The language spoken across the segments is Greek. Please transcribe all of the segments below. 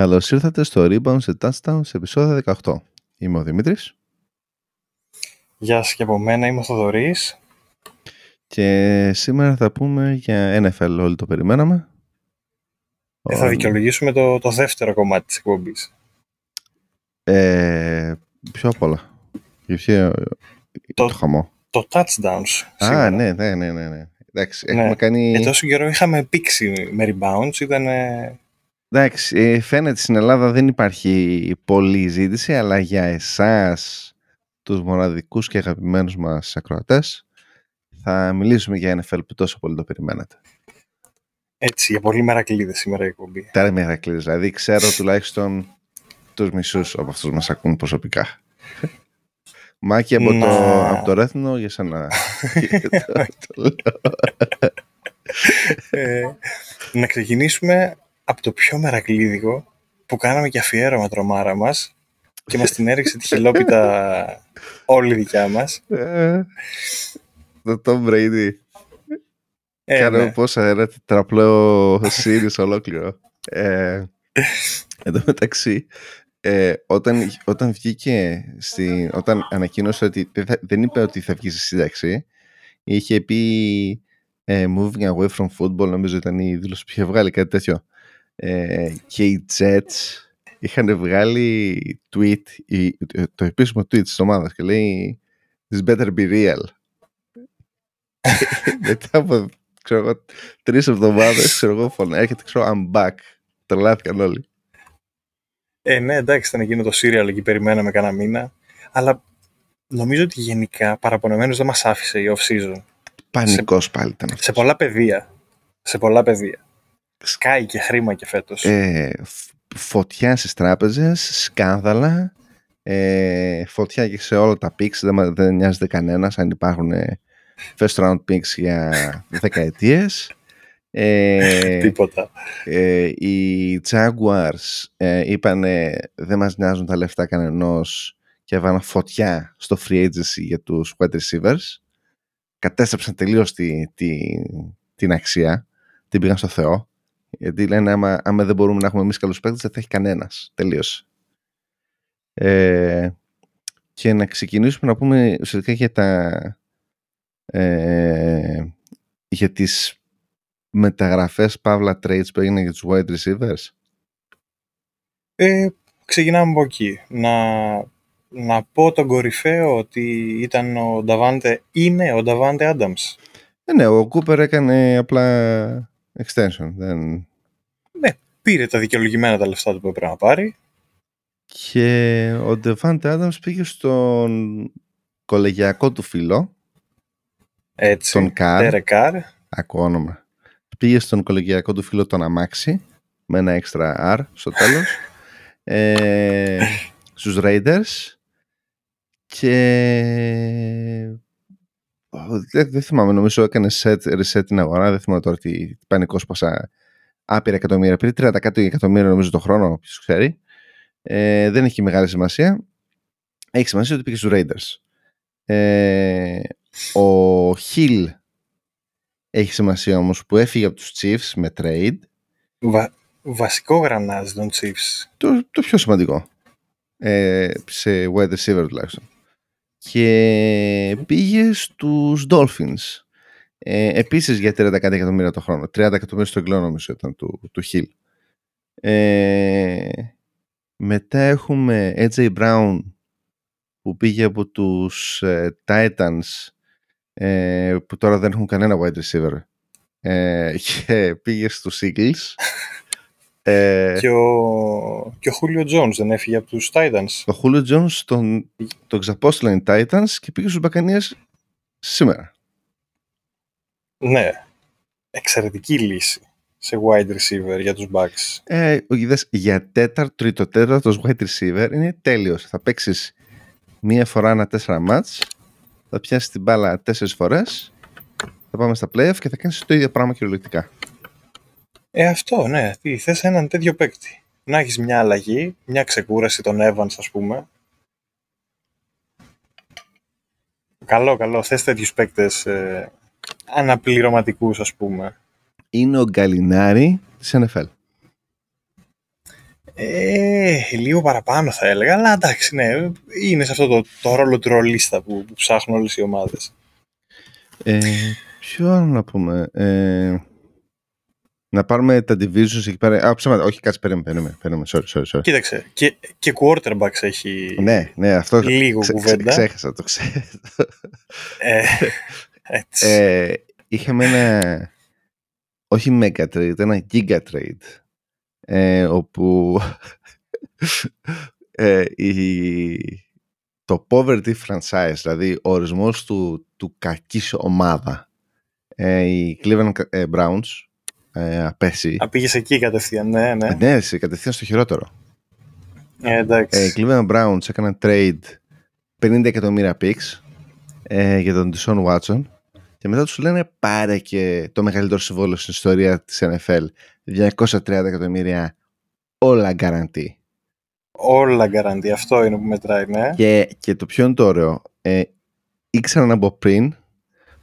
Καλώς ήρθατε στο Rebound σε Touchdown σε επεισόδιο 18. Είμαι ο Δημήτρης. Γεια σας και από μένα, είμαι ο Θοδωρής. Και σήμερα θα πούμε για NFL, όλοι το περιμέναμε. Ε, θα δικαιολογήσουμε το, το δεύτερο κομμάτι της εκπομπής. Ε, ποιο απ' όλα. Για το, το χαμό. Το touchdowns. Α, ναι, ναι, ναι, ναι. ναι. Εντάξει, ναι. έχουμε κάνει... Ε, τόσο καιρό είχαμε πήξει με rebounds, ήταν... Εντάξει, ε, φαίνεται στην Ελλάδα δεν υπάρχει πολλή ζήτηση, αλλά για εσάς, τους μοναδικούς και αγαπημένους μας ακροατές, θα μιλήσουμε για NFL που τόσο πολύ το περιμένετε. Έτσι, για πολύ μερακλείδες σήμερα η εκπομπή. Τέρα μερακλείδες, δηλαδή ξέρω τουλάχιστον τους μισούς από αυτούς μας ακούν προσωπικά. Μάκη από, το, από το Ρέθνο για σένα. ε, να ξεκινήσουμε από το πιο μερακλείδικο που κάναμε και αφιέρωμα τρομάρα μας και μας την έριξε τη χελόπιτα όλη δικιά μας. Ε, το Tom Brady. Ε, Κάναμε ναι. πόσα ένα τετραπλό series ολόκληρο. Ε, εν τω μεταξύ, ε, όταν, όταν βγήκε, στη, όταν ανακοίνωσε ότι δεν είπε ότι θα βγει στη σύνταξη, είχε πει ε, moving away from football, νομίζω ήταν η δήλωση που είχε βγάλει κάτι τέτοιο. Ε, και οι Jets είχαν βγάλει tweet, το επίσημο tweet της ομάδας και λέει This better be real. Μετά από ξέρω, τρεις εβδομάδες ξέρω εγώ έρχεται ξέρω I'm back. Τρελάθηκαν όλοι. Ε, ναι, εντάξει, ήταν εκείνο το serial εκεί, περιμέναμε κανένα μήνα. Αλλά νομίζω ότι γενικά παραπονεμένος δεν μας άφησε η off-season. Πανικός πάλι ήταν. Σε πολλά πεδία. Σε πολλά πεδία. Σκάει και χρήμα και φέτος. Ε, φωτιά στις τράπεζες, σκάνδαλα, ε, φωτιά και σε όλα τα picks, δεν, δεν νοιάζεται κανένας αν υπάρχουν ε, first round picks για δεκαετίες. Ε, Τίποτα. Ε, οι Jaguars ε, είπανε δεν μας νοιάζουν τα λεφτά κανενός και έβαλαν φωτιά στο free agency για τους wide receivers. Κατέστρεψαν τελείως τη, τη, την αξία. Την πήγαν στο Θεό. Γιατί λένε άμα, άμα δεν μπορούμε να έχουμε εμείς καλούς παίκτες δεν θα έχει κανένας. Τελείωσε. Ε, και να ξεκινήσουμε να πούμε ουσιαστικά για τα ε, για τις μεταγραφές παύλα trades που έγιναν για τους wide receivers? Ε, ξεκινάμε από εκεί. Να, να πω τον κορυφαίο ότι ήταν ο Νταβάντε, είναι ο Νταβάντε Άνταμς. Ε, ναι, ο Κούπερ έκανε απλά extension. Δεν... Ναι, πήρε τα δικαιολογημένα τα λεφτά του που έπρεπε να πάρει. Και ο Ντεβάντε Άνταμς πήγε στον κολεγιακό του φίλο. Έτσι, τον Καρ. Ακούω όνομα πήγε στον κολεγιακό του φίλο τον Αμάξι με ένα έξτρα R στο τέλος ε, στους Raiders και δεν, δεν θυμάμαι νομίζω έκανε set, reset την αγορά δεν θυμάμαι τώρα τι πανικός πόσα άπειρα εκατομμύρια πήρε 30 κάτι εκατομμύρια νομίζω το χρόνο ποιος ξέρει ε, δεν έχει μεγάλη σημασία έχει σημασία ότι πήγε στους Raiders ε, ο Hill έχει σημασία όμως που έφυγε από τους Chiefs με trade. Βα... Βασικό γρανάζι των Chiefs. Το, το πιο σημαντικό. Ε, σε wide receiver τουλάχιστον. Και πήγε στους Dolphins. Ε, επίσης για 30 εκατομμύρια το χρόνο. 30 εκατομμύρια στο εγκλό νομίζω ήταν του, του Hill. Ε, μετά έχουμε AJ Brown που πήγε από τους ε, Titans ε, που τώρα δεν έχουν κανένα wide receiver ε, και πήγε στους Eagles ε, και, ο, και ο Julio Jones δεν έφυγε από τους Titans ο Julio Jones τον, τον ξαπόστηλαν οι Titans και πήγε στους Μπακανίες σήμερα ναι εξαιρετική λύση σε wide receiver για τους Bucks. Ε, είδες, για τέταρτο, τρίτο, τέταρτος wide receiver είναι τέλειος. Θα παίξεις μία φορά ένα τέσσερα μάτς θα πιάσεις την μπάλα τέσσερις φορές, θα πάμε στα playoff και θα κάνεις το ίδιο πράγμα κυριολεκτικά. Ε, αυτό, ναι. Τι, θες έναν τέτοιο παίκτη. Να έχεις μια αλλαγή, μια ξεκούραση των Evans, ας πούμε. Καλό, καλό. Θες τέτοιους παίκτες ε, αναπληρωματικούς, ας πούμε. Είναι ο Γκαλινάρη της NFL. Ε, λίγο παραπάνω θα έλεγα, αλλά εντάξει, ναι, είναι σε αυτό το, το ρόλο του ρολίστα που, που ψάχνουν όλες οι ομάδες. Ε, ποιο άλλο να πούμε. Ε, να πάρουμε τα divisions εκεί πέρα. Α, ψέματα. Όχι, κάτσε, περίμενε, περίμενε. περίμενε. Sorry, sorry, sorry. Κοίταξε, και, και quarterbacks έχει ναι, ναι, αυτό λίγο ξε, κουβέντα. Ξέ, ξέχασα, το ξέρω. Ε, έτσι. Ε, είχαμε ένα, όχι mega trade, ένα giga trade, ε, όπου ε, η, το poverty franchise, δηλαδή ο ορισμός του, του κακής ομάδα, ε, οι Cleveland ε, Browns, ε, απέσει. Α, πήγες εκεί κατευθείαν, ναι, ναι. Ναι, κατευθείαν στο χειρότερο. Ε, εντάξει. Ε, Cleveland Browns έκαναν trade 50 εκατομμύρια picks ε, για τον Deshaun Watson και μετά τους λένε πάρε και το μεγαλύτερο συμβόλαιο στην ιστορία της NFL 230 εκατομμύρια όλα guarantee. Όλα guarantee, αυτό είναι που μετράει, ναι. Και, και το πιο είναι το ωραίο, ε, ήξεραν από πριν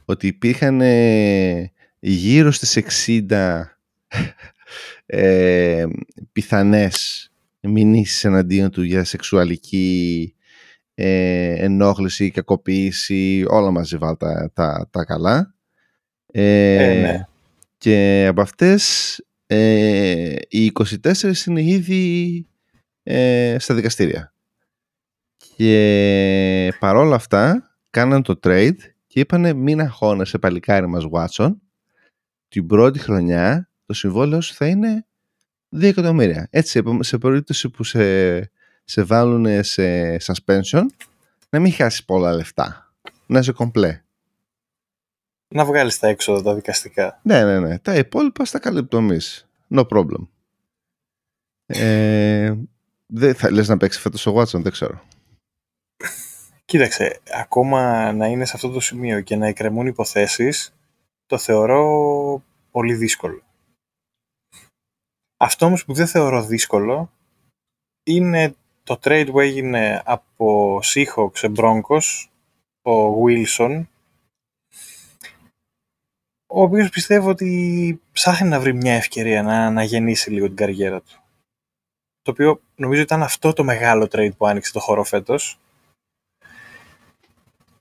ότι υπήρχαν ε, γύρω στις 60 ε, πιθανές μηνύσεις εναντίον του για σεξουαλική ε, ενόχληση, κακοποίηση, όλα μαζί βάλτα τα, τα, καλά. Ε, ε, ναι. Και από αυτές ε, οι 24 είναι ήδη ε, στα δικαστήρια. Και παρόλα αυτά κάναν το trade και είπανε μην αγχώνεσαι παλικάρι μας Watson την πρώτη χρονιά το συμβόλαιο σου θα είναι 2 εκατομμύρια. Έτσι, σε περίπτωση που σε, σε βάλουν σε suspension, να μην χάσεις πολλά λεφτά. Να είσαι κομπλέ. Να βγάλεις τα έξοδα τα δικαστικά. Ναι, ναι, ναι. Τα υπόλοιπα στα καλύπτω No problem. Ε, δεν θα λες να παίξει φέτος ο Watson, δεν ξέρω. Κοίταξε, ακόμα να είναι σε αυτό το σημείο και να εκκρεμούν υποθέσεις, το θεωρώ πολύ δύσκολο. Αυτό όμως που δεν θεωρώ δύσκολο είναι το trade που έγινε από Seahawks σε Broncos, ο Wilson, ο οποίος πιστεύω ότι ψάχνει να βρει μια ευκαιρία να, να γεννήσει λίγο την καριέρα του. Το οποίο νομίζω ήταν αυτό το μεγάλο trade που άνοιξε το χώρο φέτος.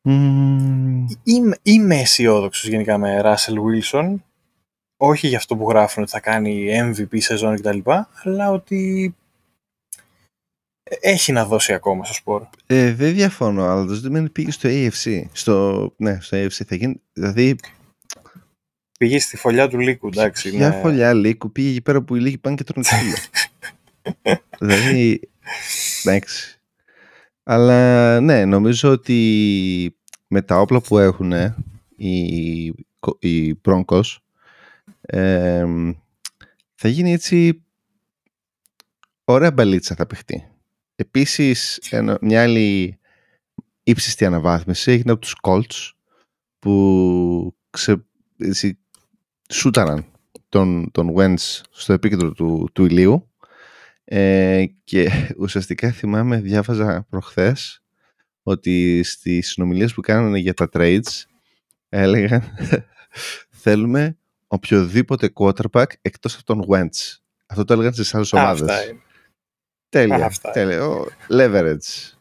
Mm. Είμαι, είμαι αισιόδοξος γενικά με Russell Wilson. Όχι για αυτό που γράφουν ότι θα κάνει MVP σεζόν κτλ. Αλλά ότι έχει να δώσει ακόμα στο σπορ. Ε, δεν διαφωνώ, αλλά το ζήτημα είναι πήγε στο AFC. Στο, ναι, στο AFC θα γίνει. Δηλαδή. Πήγε στη φωλιά του Λύκου, εντάξει. Μια ναι. φωλιά Λύκου πήγε εκεί πέρα που οι Λύκοι πάνε και τρώνε ξύλο. δηλαδή. Εντάξει. Αλλά ναι, νομίζω ότι με τα όπλα που έχουν οι, οι Broncos ε, θα γίνει έτσι ωραία μπαλίτσα θα παιχτεί. Επίσης, μια άλλη ύψιστη αναβάθμιση έγινε από τους Colts που ξε, έτσι, σούταραν τον, τον Wentz στο επίκεντρο του, του ηλίου ε, και ουσιαστικά θυμάμαι διάβαζα προχθές ότι στις συνομιλίες που κάνανε για τα trades έλεγαν θέλουμε οποιοδήποτε quarterback εκτός από τον Wentz. Αυτό το έλεγαν στις άλλες ομάδες. Τέλεια. Αυτά. Τέλεια. leverage.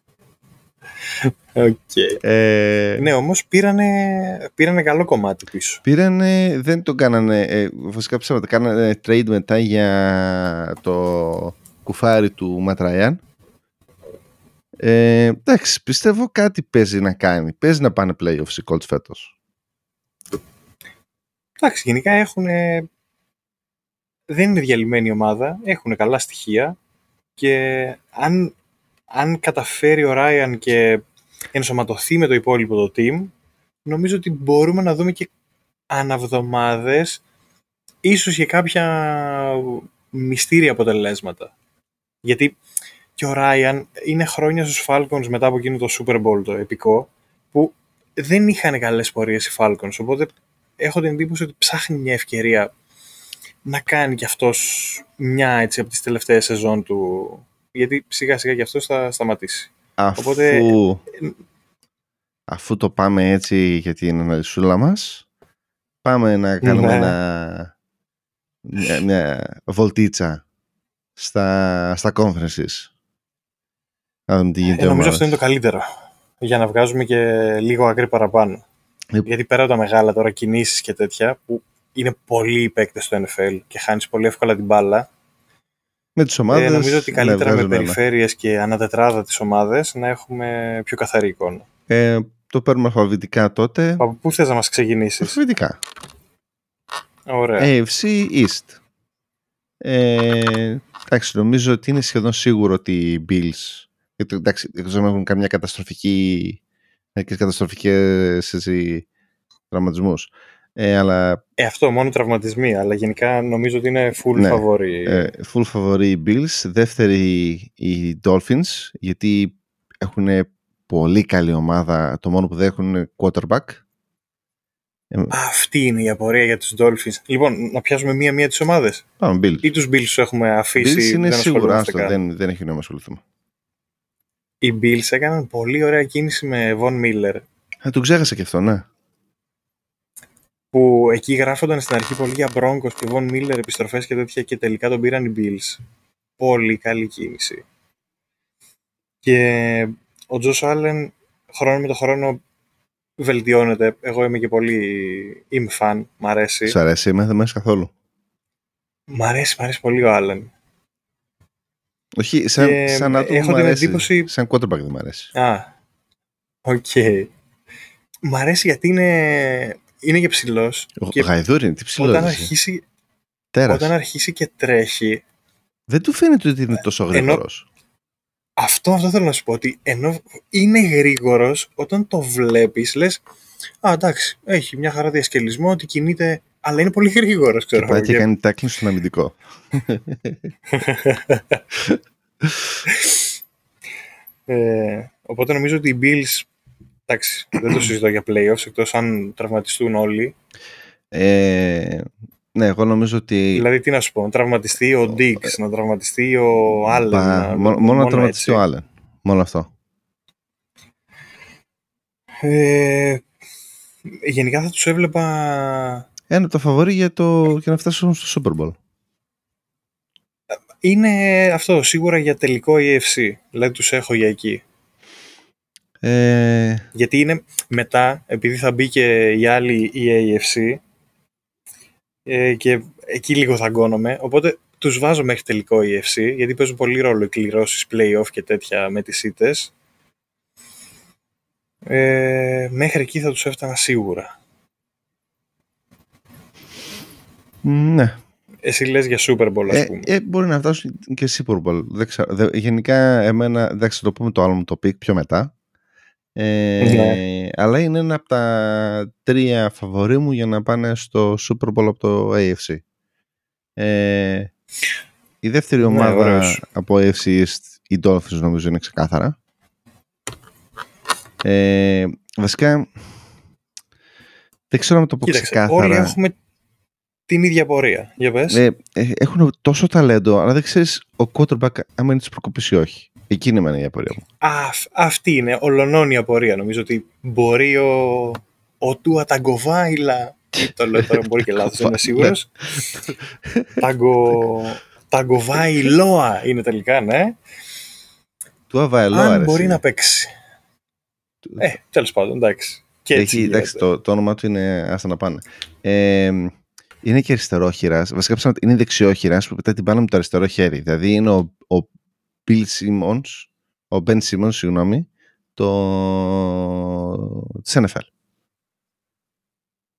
Okay. Ε, ναι, όμως πήρανε, πήρανε καλό κομμάτι πίσω. Πήρανε, δεν το κάνανε, ε, βασικά ψέματα, κάνανε trade μετά για το κουφάρι του Ματραϊάν. Ε, εντάξει, πιστεύω κάτι παίζει να κάνει. Παίζει να πάνε playoffs οι Colts φέτος. Εντάξει, γενικά έχουν... Δεν είναι διαλυμένη ομάδα, έχουν καλά στοιχεία και αν, αν καταφέρει ο Ράιαν και ενσωματωθεί με το υπόλοιπο το team, νομίζω ότι μπορούμε να δούμε και αναβδομάδες ίσως και κάποια μυστήρια αποτελέσματα. Γιατί και ο Ράιαν είναι χρόνια στους Falcons μετά από εκείνο το Super Bowl το επικό, που δεν είχαν καλές πορείες οι Falcons, οπότε έχω την εντύπωση ότι ψάχνει μια ευκαιρία να κάνει κι αυτός μια έτσι από τις τελευταίες σεζόν του, γιατί σιγά σιγά κι αυτός θα σταματήσει. Αφού, Οπότε... αφού το πάμε έτσι για την αναλυσούλα μας, πάμε να κάνουμε ναι. ένα, μια, μια βολτίτσα στα, στα conferences. Να δούμε τι γίνεται. Ε, νομίζω αυτό είναι το καλύτερο. Για να βγάζουμε και λίγο άκρη παραπάνω. Ε, Γιατί πέρα από τα μεγάλα τώρα κινήσεις και τέτοια, που είναι πολλοί οι παίκτες στο NFL και χάνεις πολύ εύκολα την μπάλα, με τις ομάδες, ε, νομίζω ότι ναι, καλύτερα με βγάζουν ένα. περιφέρειες και ανατετράδα τις ομάδες να έχουμε πιο καθαρή εικόνα. Ε, το παίρνουμε αλφαβητικά τότε. Από πού θες να μας ξεκινήσεις; Αλφαβητικά. Ωραία. AFC East. Ε, εντάξει, νομίζω ότι είναι σχεδόν σίγουρο ότι οι Bills. γιατί, Εντάξει, δεν ξέρω αν έχουν καμιά καταστροφική. Μερικές καταστροφικές έτσι, τραυματισμούς. Ε, αλλά Ε, αυτό, μόνο τραυματισμοί, αλλά γενικά νομίζω ότι είναι full Ναι, φαβόρη. ε, full favorite οι Bills. Δεύτερη οι Dolphins, γιατί έχουν πολύ καλή ομάδα. Το μόνο που δεν έχουν είναι quarterback. Αυτή είναι η απορία για τους Dolphins. Λοιπόν, να πιάσουμε μία-μία τις ομάδες. Πάμε Bills. Ή τους Bills τους έχουμε αφήσει, Bills είναι δεν σίγουρα, ασχολούμαστε άστο, καν. δεν, δεν έχει νόημα να ασχοληθούμε. Οι Bills έκαναν πολύ ωραία κίνηση με Von Miller, Α, τον ξέχασα και αυτό, ναι. που εκεί γράφονταν στην αρχή πολύ για Broncos και Von Miller επιστροφές και τέτοια και τελικά τον πήραν οι Bills. Πολύ καλή κίνηση. Και ο Josh Allen χρόνο με το χρόνο βελτιώνεται. Εγώ είμαι και πολύ είμαι φαν, μ' αρέσει. Σ' αρέσει, εμένα δεν μ' αρέσει καθόλου. Μ' αρέσει, μ' αρέσει πολύ ο Allen. Όχι, σαν, Και σαν άτομο έχω μ' την αρέσει. εντύπωση- Σαν quarterback δεν μ' αρέσει. Α, οκ. Μ' αρέσει γιατί είναι, είναι και ψηλός. Ο Και Γαϊδούρη είναι, τι ψηλός όταν είναι. αρχίσει, Τέρας. όταν αρχίσει και τρέχει, Δεν του φαίνεται ότι είναι τόσο Ενώ- γρήγορος. Αυτό, αυτό θέλω να σου πω, ότι ενώ είναι γρήγορος, όταν το βλέπεις, λες, α, εντάξει, έχει μια χαρά διασκελισμό, ότι κινείται, αλλά είναι πολύ γρήγορος, Και ξέρω. πάει και και- κάνει tackling στον αμυντικό. Ε, οπότε νομίζω ότι οι Bills, εντάξει, δεν το συζητώ για playoffs, εκτός αν τραυματιστούν όλοι. Ε, ναι, εγώ νομίζω ότι. Δηλαδή, τι να σου πω, να τραυματιστεί ο Diggs, να τραυματιστεί ο Allen. Μπα, να- μόνο, μόνο να τραυματιστεί έτσι. ο Άλεν. Μόνο αυτό. Ε, γενικά θα τους έβλεπα... Ένα από τα φαβορή για, το, για να φτάσουν στο Super Bowl. Είναι αυτό, σίγουρα για τελικό EFC. Δηλαδή τους έχω για εκεί. Ε, Γιατί είναι μετά, επειδή θα μπει και η άλλη η AFC ε, και εκεί λίγο θα γκώνομαι, οπότε τους βάζω μέχρι τελικό EFC, γιατί παίζουν πολύ ρόλο οι κληρώσεις play-off και τέτοια με τις ήττες. Ε, μέχρι εκεί θα τους έφτανα σίγουρα. ναι. Εσύ λες για Super Bowl, ας Ε, πούμε. ε, μπορεί να φτάσουν και Super Bowl. Δεν ξέρω. Δε- γενικά, εμένα, εντάξει, θα το πούμε το άλλο μου το pick πιο μετά. Ε, Ναι. Αλλά είναι ένα από τα τρία φαβορή μου για να πάνε στο Super Bowl από το AFC. Ε, η δεύτερη Ναι, ομάδα ωραίος. από AFC East, οι Dolphins νομίζω είναι ξεκάθαρα. Ε, βασικά, δεν ξέρω να το πω Κοίταξε, ξεκάθαρα. όλοι έχουμε την ίδια πορεία. Για πες. Ε, ε, έχουν τόσο ταλέντο, αλλά δεν ξέρεις ο quarterback άμα είναι της προκοπής ή όχι. Εκεί είναι εμένα η απορία μου. Αυ- αυτή είναι ολονώνια πορεία. Νομίζω ότι μπορεί ο, ο Τούα Ταγκοβάιλα. το λέω τώρα, μπορεί και λάθος, δεν είμαι σίγουρος. Ταγκο... Ταγκοβάιλόα είναι τελικά, ναι. Του Αβαελό Αν άρεσε. μπορεί να παίξει. Ε, τέλος πάντων, εντάξει. Και έτσι Έχει, εντάξει, γίνεται. το, το όνομα του είναι άστα να πάνε. Ε, είναι και αριστερόχειρας. Βασικά ψάχνω, είναι δεξιόχειρας που πετάει την μπάλα με το αριστερό χέρι. Δηλαδή είναι ο, ο Bill Simmons, ο Ben Simmons, συγγνώμη, το... της NFL.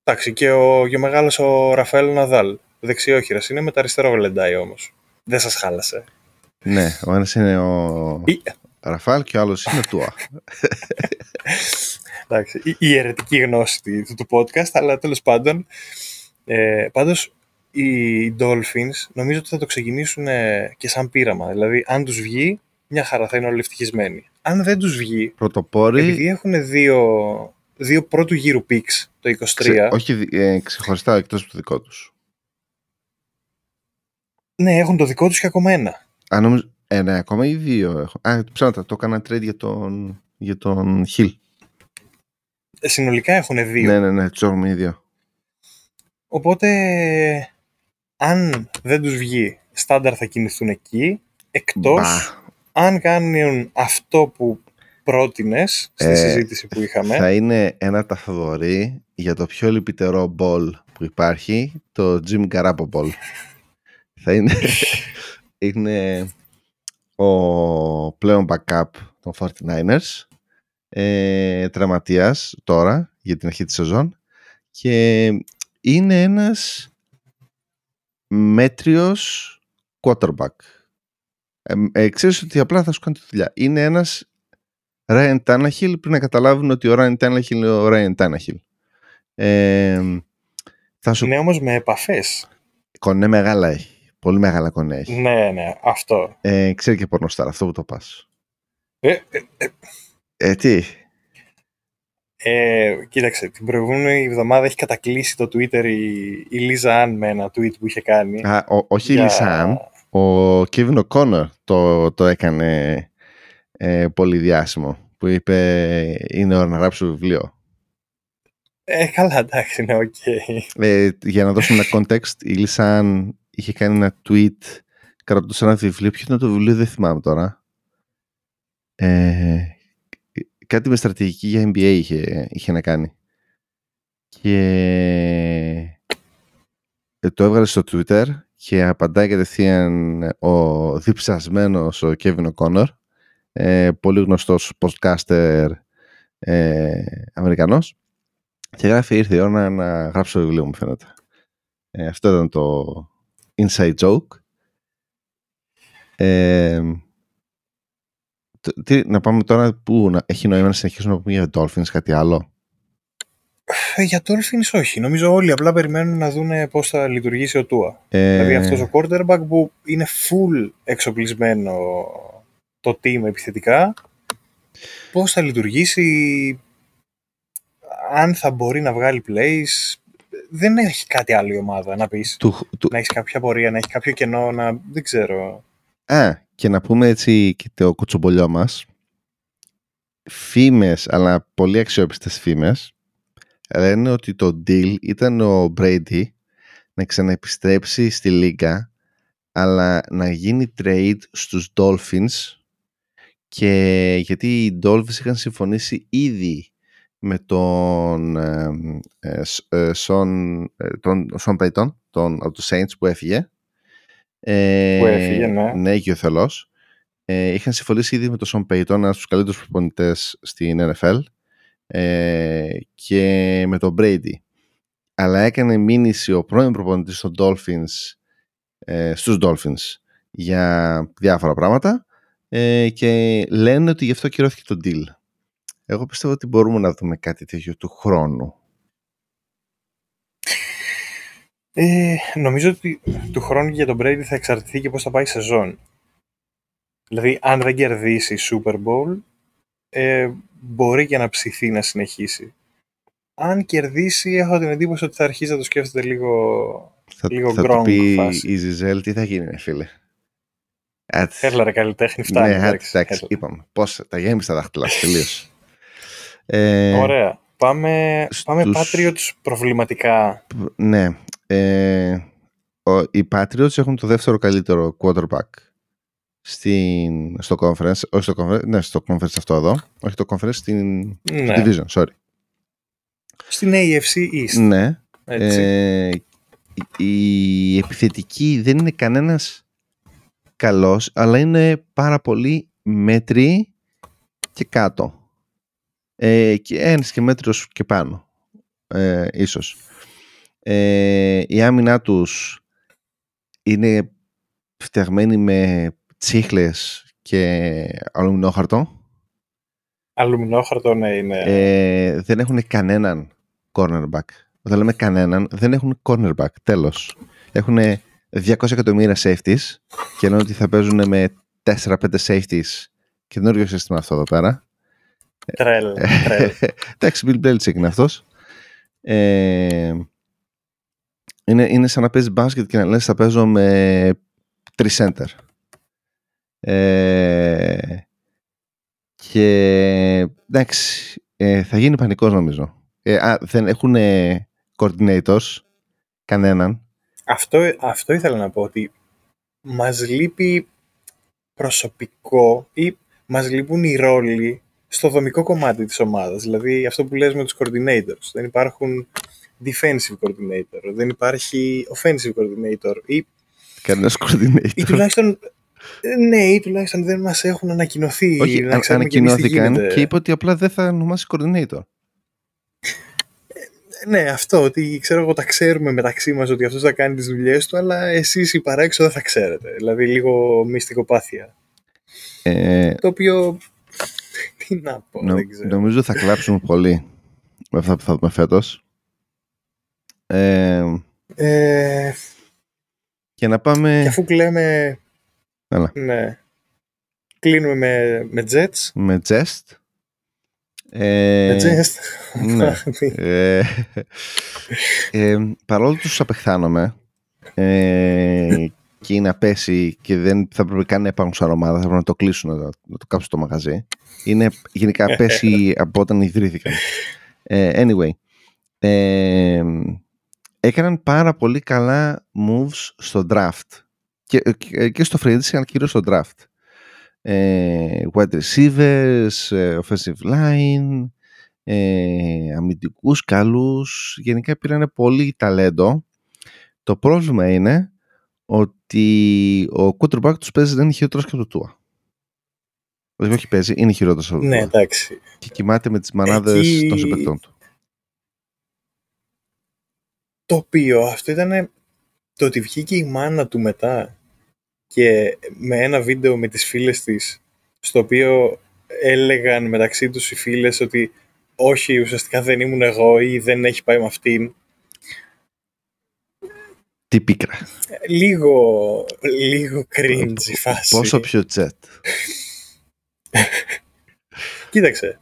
Εντάξει, και ο, και ο μεγάλος ο Ραφαέλ Ναδάλ. Δεξιόχειρας είναι με τα αριστερό γλεντάει όμως. Δεν σας χάλασε. ναι, ο ένας είναι ο Ή- Ραφάλ και ο άλλος είναι ο Τούα. Εντάξει, η, η αιρετική γνώση του, του podcast, αλλά τέλος πάντων. Ε, πάντως, οι Dolphins νομίζω ότι θα το ξεκινήσουν ε, και σαν πείραμα. Δηλαδή, αν τους βγει, μια χαρά θα είναι όλοι ευτυχισμένοι. Αν δεν τους βγει, Πρωτοπόροι, επειδή έχουν δύο, δύο πρώτου γύρου picks το 23, ξε- όχι δι- ε, ξεχωριστά εκτός από το δικό τους. ναι, έχουν το δικό τους και ακόμα ένα. Α, νομίζω, ε, ναι, ακόμα ή δύο έχω. Α, ψέματα, το έκανα trade για τον, για τον Hill. Ε, συνολικά έχουν δύο. Ναι, ναι, ναι, τους έχουμε οι δύο. Οπότε, αν δεν τους βγει στάνταρ θα κινηθούν εκεί, εκτός αν κάνουν αυτό που πρότεινες στη ε, συζήτηση που είχαμε. Θα είναι ένα ταφδορή για το πιο λυπητερό μπολ που υπάρχει, το Jim Garoppolo Ball. θα είναι, είναι ο πλέον backup των 49ers, ε, τραυματίας τώρα για την αρχή της σεζόν και είναι ένας μέτριος quarterback. Ε, ε, ξέρεις ότι απλά θα σου κάνει τη δουλειά. Είναι ένας Ryan Tannehill πριν να καταλάβουν ότι ο Ryan Tannehill είναι ο Ryan Tannehill. Ε, θα σου... Είναι όμως με επαφές. Κονέ μεγάλα έχει. Πολύ μεγάλα κονέ έχει. Ναι, ναι, αυτό. Ε, ξέρει και πορνοστάρ, αυτό που το πας. Ε, ε, ε. ε τι; Ε, κοίταξε, την προηγούμενη εβδομάδα έχει κατακλύσει το Twitter η, η Lisa Ann με ένα tweet που είχε κάνει. Α, όχι για... η Lisa Ann, ο Kevin O'Connor το, το έκανε ε, πολύ διάσημο που είπε είναι ώρα να γράψω βιβλίο. Ε, καλά, εντάξει, είναι ok. Okay. Ε, για να δώσουμε ένα context, η Λίσαν είχε κάνει ένα tweet κρατούσε ένα βιβλίο. Ποιο ήταν το βιβλίο, δεν θυμάμαι τώρα. Ε, κάτι με στρατηγική για NBA είχε, είχε να κάνει. Και ε, το έβγαλε στο Twitter και απαντάει κατευθείαν ο διψασμένος ο Kevin O'Connor ε, πολύ γνωστός podcaster ε, Αμερικανός και γράφει ήρθε η ώρα να γράψω το βιβλίο μου φαίνεται. Ε, αυτό ήταν το inside joke. Ε, τι, να πάμε τώρα που να, έχει νόημα να συνεχίσουμε να πούμε για Dolphins κάτι άλλο; Ε, για Dolphins όχι. Νομίζω όλοι απλά περιμένουν να δουν πώς θα λειτουργήσει ο Τούα. Ε... Δηλαδή αυτός ο quarterback που είναι full εξοπλισμένο το team επιθετικά, πώς θα λειτουργήσει, αν θα μπορεί να βγάλει plays. Δεν έχει κάτι άλλο η ομάδα να πεις. Του, του... Να έχεις κάποια πορεία, να έχεις κάποιο κενό, να... δεν ξέρω. Α, και να πούμε έτσι και το κουτσομπολιό μας. Φήμες, αλλά πολύ αξιόπιστες φήμες, λένε ότι το deal ήταν ο Brady να ξαναεπιστρέψει στη Λίγκα αλλά να γίνει trade στους Dolphins και γιατί οι Dolphins είχαν συμφωνήσει ήδη με τον Σον ε, τον Σον Payton τον, από τους Saints που έφυγε ε, που έφυγε, ναι. Ναι, και ο Θελός. Ε, είχαν συμφωνήσει ήδη με τον Σον Payton, ένας από τους καλύτερους προπονητές στην NFL ε, και με τον Brady. Αλλά έκανε μήνυση ο πρώην προπονητής των Dolphins ε, στους Dolphins για διάφορα πράγματα ε, και λένε ότι γι' αυτό κυρώθηκε το deal. Εγώ πιστεύω ότι μπορούμε να δούμε κάτι τέτοιο του χρόνου. Ε, νομίζω ότι του χρόνου για τον Brady θα εξαρτηθεί και πώς θα πάει η σεζόν. Δηλαδή, αν δεν κερδίσει Super Bowl, ε, μπορεί και να ψηθεί να συνεχίσει. Αν κερδίσει, έχω την εντύπωση ότι θα αρχίσει να το σκέφτεται λίγο, θα, λίγο θα του πει η Ζιζέλ τι θα γίνει, φίλε; Έλα ρε καλλιτέχνη, φτάνει. Ναι, εντάξει, είπαμε. Πώς, τα γέμισα τα δάχτυλα, τελείως. Ε, Ωραία. Πάμε, στους... πάμε Patriots προβληματικά. Ναι. Ε, ο, οι Patriots έχουν το δεύτερο καλύτερο quarterback στην, στο conference, όχι στο conference, ναι, στο conference αυτό εδώ, όχι το conference, στην ναι. division, sorry. Στην AFC East. Ναι. Ε, η επιθετική δεν είναι κανένας καλός, αλλά είναι πάρα πολύ μέτρη και κάτω. Ε, και ένας και μέτρος και πάνω, ε, ίσως. Ε, η άμυνά τους είναι φτιαγμένη με τσίχλες και αλουμινόχαρτο. Αλουμινόχαρτο, ναι, είναι. Ε, δεν έχουν κανέναν cornerback. Όταν λέμε κανέναν, δεν έχουν cornerback, τέλος. Έχουν 200 εκατομμύρια safeties και λένε ότι θα παίζουν με 4-5 safeties καινούριο σύστημα αυτό εδώ πέρα. Τρέλ. Εντάξει, Bill Belichick είναι αυτός. Ε, είναι, είναι σαν να παίζεις μπάσκετ και να λες θα παίζω με τρεις center. Ε, και εντάξει, ε, θα γίνει πανικός νομίζω. Ε, α, δεν έχουν coordinators κανέναν αυτό, αυτό ήθελα να πω ότι μας λείπει προσωπικό ή μας λείπουν οι ρόλοι στο δομικό κομμάτι της ομάδας. Δηλαδή αυτό που λες με τους coordinators. Δεν υπάρχουν defensive coordinator, δεν υπάρχει offensive coordinator ή... Κανένας coordinator. Ή τουλάχιστον ναι, ή τουλάχιστον δεν μας έχουν ανακοινωθεί. Όχι, να ανακοινώθηκαν και, και είπε ότι απλά δεν θα ονομάσει coordinator. Ναι, αυτό, ότι ξέρω εγώ τα ξέρουμε μεταξύ μας ότι αυτός θα κάνει τις δουλειές του, αλλά εσείς οι παράξω δεν θα ξέρετε. Δηλαδή λίγο μυστικοπάθεια. Ε, το οποίο, τι να πω, νο, δεν ξέρω. Νομίζω θα κλάψουμε πολύ με αυτά που θα δούμε φέτος. Ε, ε, και να πάμε... Και αφού κλαίμε... Ναι. Κλείνουμε με, με Jets. Με Jest. Ε, ναι. ε, ε, παρόλο που τους απεχθάνομαι ε, και είναι απέσει και δεν θα πρέπει καν να υπάρχουν σαν ομάδα, θα πρέπει να το κλείσουν, να, το κάψουν το μαγαζί. Είναι γενικά απέσει από όταν ιδρύθηκαν. Ε, anyway, ε, έκαναν πάρα πολύ καλά moves στο draft και, και, στο free αλλά κυρίως στο draft ε, wide receivers, ε, offensive line, ε, αμυντικούς καλούς. Γενικά πήραν πολύ ταλέντο. Το πρόβλημα είναι ότι ο quarterback τους παίζει δεν είναι χειρότερος και από το Tua. Δηλαδή όχι παίζει, είναι χειρότερος από το Ναι, εντάξει. Και κοιμάται με τις μανάδες Εκεί... των συμπεκτών του. Το οποίο αυτό ήταν το ότι βγήκε η μάνα του μετά και με ένα βίντεο με τις φίλες της στο οποίο έλεγαν μεταξύ τους οι φίλες ότι όχι ουσιαστικά δεν ήμουν εγώ ή δεν έχει πάει με αυτήν. Τι πίκρα. Λίγο, λίγο cringe η φάση. Πόσο πιο τσέτ. Κοίταξε.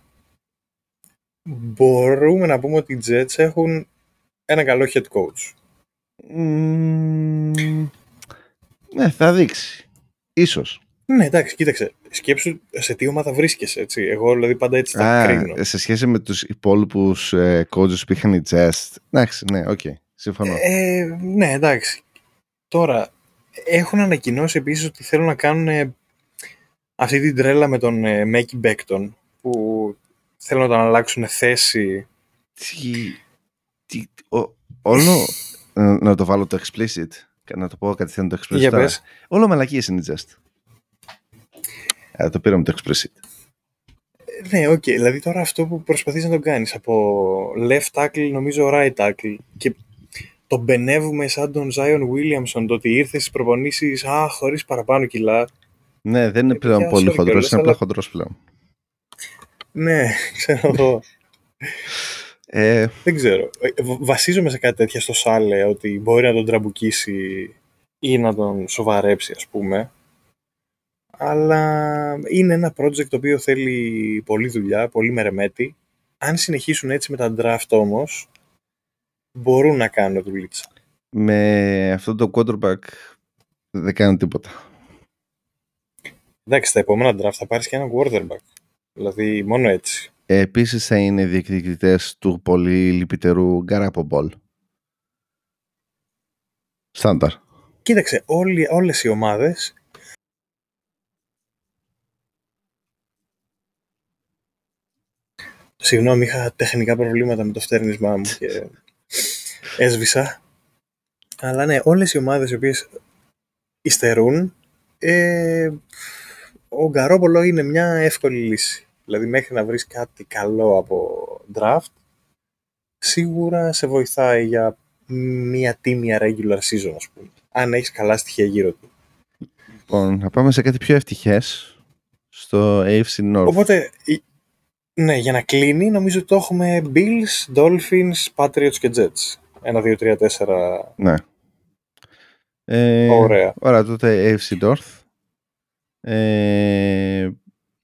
Μπορούμε να πούμε ότι οι Jets έχουν ένα καλό head coach. Ναι, θα δείξει. Ίσως. Ναι, εντάξει, κοίταξε. Σκέψου σε τι ομάδα βρίσκεσαι, έτσι. Εγώ δηλαδή πάντα έτσι θα κρίνω. Σε σχέση με τους υπόλοιπους ε, που είχαν οι Jets. Εντάξει, ναι, ok. Okay, συμφωνώ. Ε, ναι, εντάξει. Τώρα, έχουν ανακοινώσει επίσης ότι θέλουν να κάνουν αυτή την τρέλα με τον ε, Mekhi Becton που θέλουν να τον αλλάξουν θέση. Τι, τι, όλο, να το βάλω το explicit να το πω κατευθείαν το explicit. Για Όλο μαλακίες είναι Jets. Ε, το πήραμε το explicit. Ναι, ok. Okay. Δηλαδή τώρα αυτό που προσπαθείς να τον κάνεις από left tackle νομίζω right tackle και τον μπενεύουμε σαν τον Zion Williamson το ότι ήρθες στις προπονήσεις α, χωρίς παραπάνω κιλά. Ναι, δεν είναι ε, πλέον πολύ χοντρός, είναι απλά χοντρός πλέον. Ναι, ξέρω εγώ. Ε... Δεν ξέρω. Ε, βασίζομαι σε κάτι τέτοια στο Σάλε ότι μπορεί να τον τραμπουκίσει ή να τον σοβαρέψει ας πούμε. Αλλά είναι ένα project το οποίο θέλει πολλή δουλειά, πολύ μερεμέτη. Αν συνεχίσουν έτσι με τα draft όμως, μπορούν να κάνουν δουλίτσα. Με αυτό το quarterback δεν κάνουν τίποτα. Εντάξει, στα επόμενα draft θα πάρεις και ένα quarterback. Δηλαδή μόνο έτσι. Επίσης θα είναι διεκδικητές του πολύ λυπητερού Γκαράπομπολ. Στάνταρ. Κοίταξε, όλοι, όλες οι ομάδες Συγγνώμη, είχα τεχνικά προβλήματα με το φτέρνισμά μου και έσβησα. Αλλά ναι, όλες οι ομάδες οι οποίες υστερούν, ε, ο Γκαρόπολο είναι μια εύκολη λύση. Δηλαδή μέχρι να βρεις κάτι καλό από draft, σίγουρα σε βοηθάει για μια τίμια regular season, ας πούμε. Αν έχεις καλά στοιχεία γύρω του. Λοιπόν, να πάμε σε κάτι πιο ευτυχές στο AFC North. Οπότε, ναι, για να κλείνει, νομίζω ότι το έχουμε Bills, Dolphins, Patriots και Jets. Ένα, δύο, τρία, τέσσερα. Ναι. Ε, ωραία. Ωραία, τότε AFC North. Ε,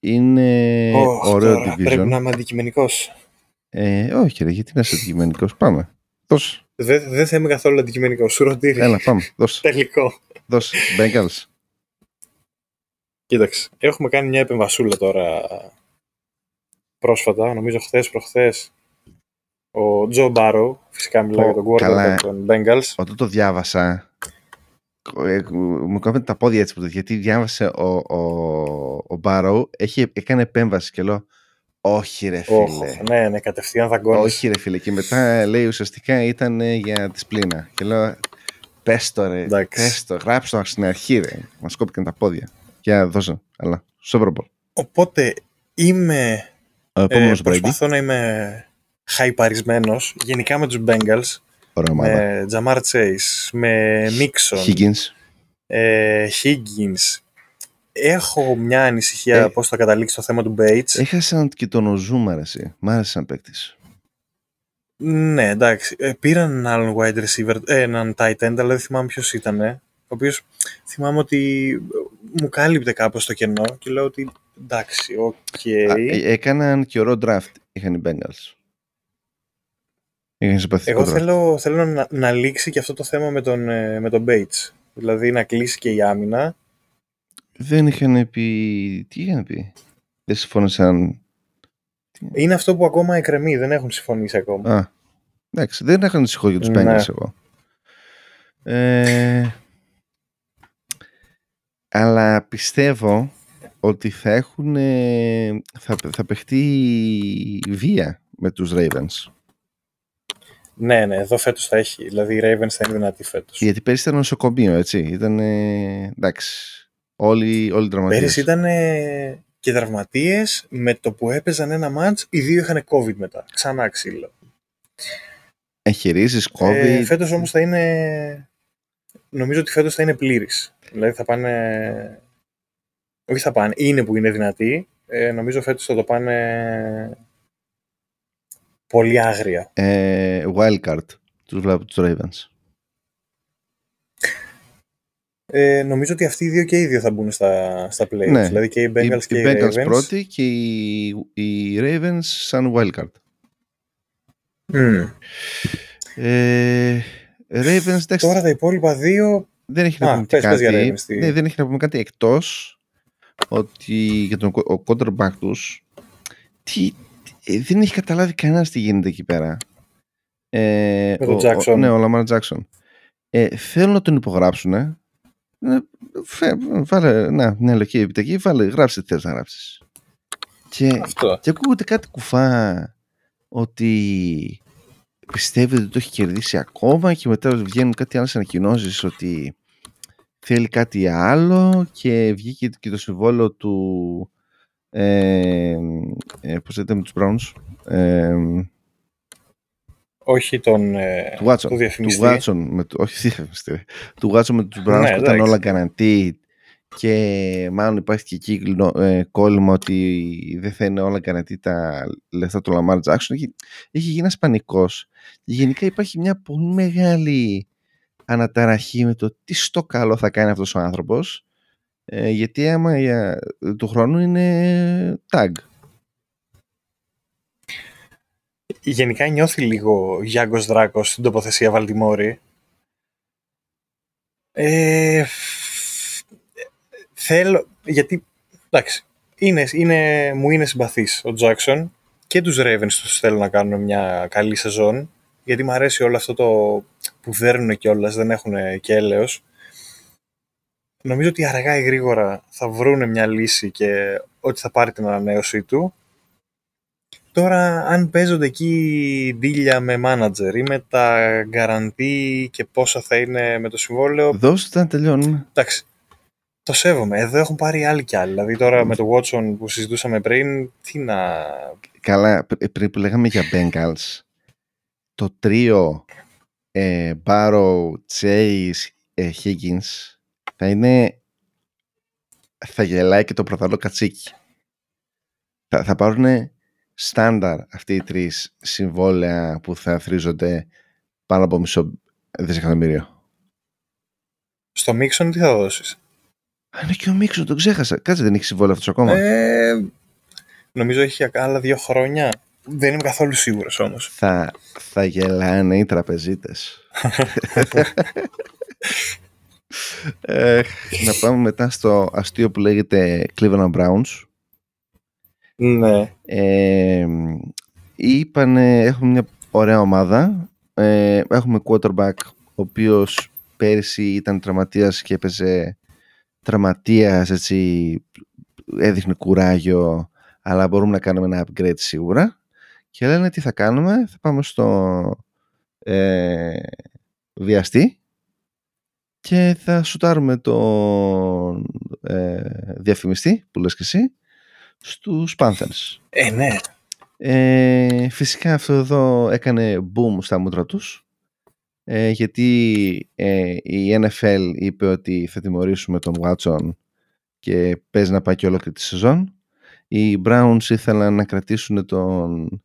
είναι oh, ωραίο τώρα, division. Πρέπει να είμαι αντικειμενικός. Ε, όχι, ρε, γιατί να είσαι αντικειμενικός. Πάμε. Δώσ. Δεν δε θα είμαι καθόλου αντικειμενικός. Σου ρωτήρι. Έλα, πάμε. Δώσ. Τελικό. Δώσ. Bengals. Κοίταξε. Έχουμε κάνει μια επεμβασούλα τώρα πρόσφατα. Νομίζω χθες προχθές. Ο Τζο Μπάρο, φυσικά μιλάει για τον quarterback των Bengals. Όταν το διάβασα, ε, μου κόβεται τα πόδια έτσι γιατί διάβασε ο, ο, ο Μπάρο έκανε επέμβαση και λέω όχι ρε φίλε. Oh, ναι, ναι, κατευθείαν θα γκώνεις. Όχι ρε φίλε. Και μετά λέει ουσιαστικά ήταν για τη σπλήνα. Και λέω πες το ρε, πες το, γράψτε το στην αρχή ρε. Μας κόπηκαν τα πόδια. Και δώσε, αλλά στο Οπότε είμαι, ε, προσπαθώ να είμαι χαϊπαρισμένος γενικά με τους Bengals. Με Τζαμάρ Chase, με Μίξον. Higgins. Ε, Higgins. Έχω μια ανησυχία ε, πώς θα καταλήξει το θέμα του Bates. Έχασαν και τον Οζούμα, εσύ. Μ' άρεσε σαν παίκτης. Ναι, εντάξει. Ε, πήραν έναν άλλον wide receiver, ε, έναν tight end, αλλά δεν θυμάμαι ποιος ήταν. Ο οποίος θυμάμαι ότι μου κάλυπτε κάπως το κενό και λέω ότι εντάξει, ok. Okay. Ε, έκαναν και ωραίο draft, είχαν οι Bengals. Εγώ θέλω, θέλω να, να λήξει και αυτό το θέμα με τον, ε, με τον Bates. Δηλαδή να κλείσει και η άμυνα. Δεν είχαν πει... Τι είχαν πει; Δεν συμφώνησαν... Είναι αυτό που ακόμα εκκρεμεί. Δεν έχουν συμφωνήσει ακόμα. Α, εντάξει. Δεν έχουν ανησυχώ για τους ναι. εγώ. Ε, αλλά πιστεύω ότι θα έχουν... Θα, θα παιχτεί βία με τους Ravens. Ναι, ναι, εδώ φέτος θα έχει. Δηλαδή οι Ravens θα είναι δυνατοί φέτος. Γιατί πέρυσι ήταν νοσοκομείο, έτσι. Ήταν. εντάξει. Όλοι, όλοι τραυματίες. Πέρυσι ήταν και τραυματίες με το που έπαιζαν ένα μάτς, οι δύο είχαν COVID μετά. Ξανά ξύλο. Εγχειρήσεις, COVID. Ε, φέτος όμως θα είναι. Νομίζω ότι φέτος θα είναι πλήρης. Δηλαδή θα πάνε. Όχι θα πάνε, είναι που είναι δυνατοί. Ε, νομίζω φέτος θα το πάνε πολύ άγρια. Ε, wildcard, τους βλέπω τους Ravens. Ε, νομίζω ότι αυτοί οι δύο και οι δύο θα μπουν στα, στα playoffs. Ναι. Δηλαδή και οι Bengals οι, και οι, Bengals Ravens. πρώτοι και οι, οι Ravens σαν wildcard. Mm. Ε, Ravens, Τώρα τα υπόλοιπα δύο... Δεν έχει να πούμε κάτι. ναι, δεν έχει να πούμε κάτι εκτός ότι για τον ο quarterback τους τι, ε, δεν έχει καταλάβει κανένας τι γίνεται εκεί πέρα. Ε, Με τον Jackson. ναι, ο Λαμάρ Τζάξον. Ε, θέλουν να τον υπογράψουν. Ε, βάλε, να, μια λογική επιταγή, βάλε, γράψε τι θες να γράψεις. Και, Αυτό. και ακούγονται κάτι κουφά ότι πιστεύει ότι το έχει κερδίσει ακόμα και μετά βγαίνουν κάτι άλλες ανακοινώσεις ότι θέλει κάτι άλλο και βγήκε και το συμβόλαιο του ε, ε, πώς λέτε με τους Browns. Ε, όχι τον ε, του Watson, του διαφημιστή. Του Watson, με, όχι διαφημιστή, του Watson με τους Browns ναι, που ήταν όλα guaranteed. Και μάλλον υπάρχει και εκεί ε, κόλλημα ότι δεν θα είναι όλα guaranteed τα λεφτά του Lamar Jackson. Έχει, έχει γίνει ένας πανικός. Και γενικά υπάρχει μια πολύ μεγάλη αναταραχή με το τι στο καλό θα κάνει αυτός ο άνθρωπος ε, γιατί άμα για, του χρόνου είναι tag. Γενικά νιώθει λίγο Γιάνγκος Δράκος στην τοποθεσία Βαλτιμόρη. Ε, θέλω, γιατί, εντάξει, είναι, είναι, μου είναι συμπαθής ο Τζάκσον και τους Ravens τους θέλω να κάνουν μια καλή σεζόν, γιατί μου αρέσει όλο αυτό το που δέρνουν κιόλας, δεν έχουν και έλεος νομίζω ότι αργά ή γρήγορα θα βρούνε μια λύση και ότι θα πάρει την ανανέωσή του. Τώρα, αν παίζονται εκεί ντύλια με μάνατζερ ή με τα γκαραντί και πόσα θα είναι με το συμβόλαιο. Δώστε να τελειώνουμε. Εντάξει. Το σέβομαι. Εδώ έχουν πάρει άλλοι κι άλλοι. Δηλαδή τώρα με το Watson που συζητούσαμε πριν, τι να. Καλά, πριν που λέγαμε για Bengals, το τρίο ε, Barrow, Chase, ε, Higgins θα είναι θα γελάει και το πρωταλό κατσίκι. Θα, θα πάρουν στάνταρ αυτοί οι τρεις συμβόλαια που θα θρίζονται πάνω από μισό δισεκατομμύριο. Στο Μίξον τι θα δώσεις; Α, είναι και ο Μίξον, τον ξέχασα. Κάτσε δεν έχει συμβόλαιο αυτός ακόμα. Ε, νομίζω έχει άλλα δύο χρόνια. Δεν είμαι καθόλου σίγουρος όμως. Θα, θα γελάνε οι τραπεζίτες. ε, να πάμε μετά στο αστείο που λέγεται Cleveland Browns. Ναι. Ε, είπανε, έχουμε μια ωραία ομάδα. Ε, έχουμε quarterback ο οποίος πέρυσι ήταν τραυματίας και έπαιζε τραυματίας, έτσι έδειχνε κουράγιο, αλλά μπορούμε να κάνουμε ένα upgrade σίγουρα. Και λένε τι θα κάνουμε, θα πάμε στο ε, βιαστή και θα σουτάρουμε τον ε, διαφημιστή που λες και εσύ στους Panthers. Ε, ναι. Ε, φυσικά αυτό εδώ έκανε boom στα μούτρα τους ε, γιατί ε, η NFL είπε ότι θα τιμωρήσουμε τον Watson και παίζει να πάει και ολόκληρη τη σεζόν. Οι Browns ήθελαν να κρατήσουν τον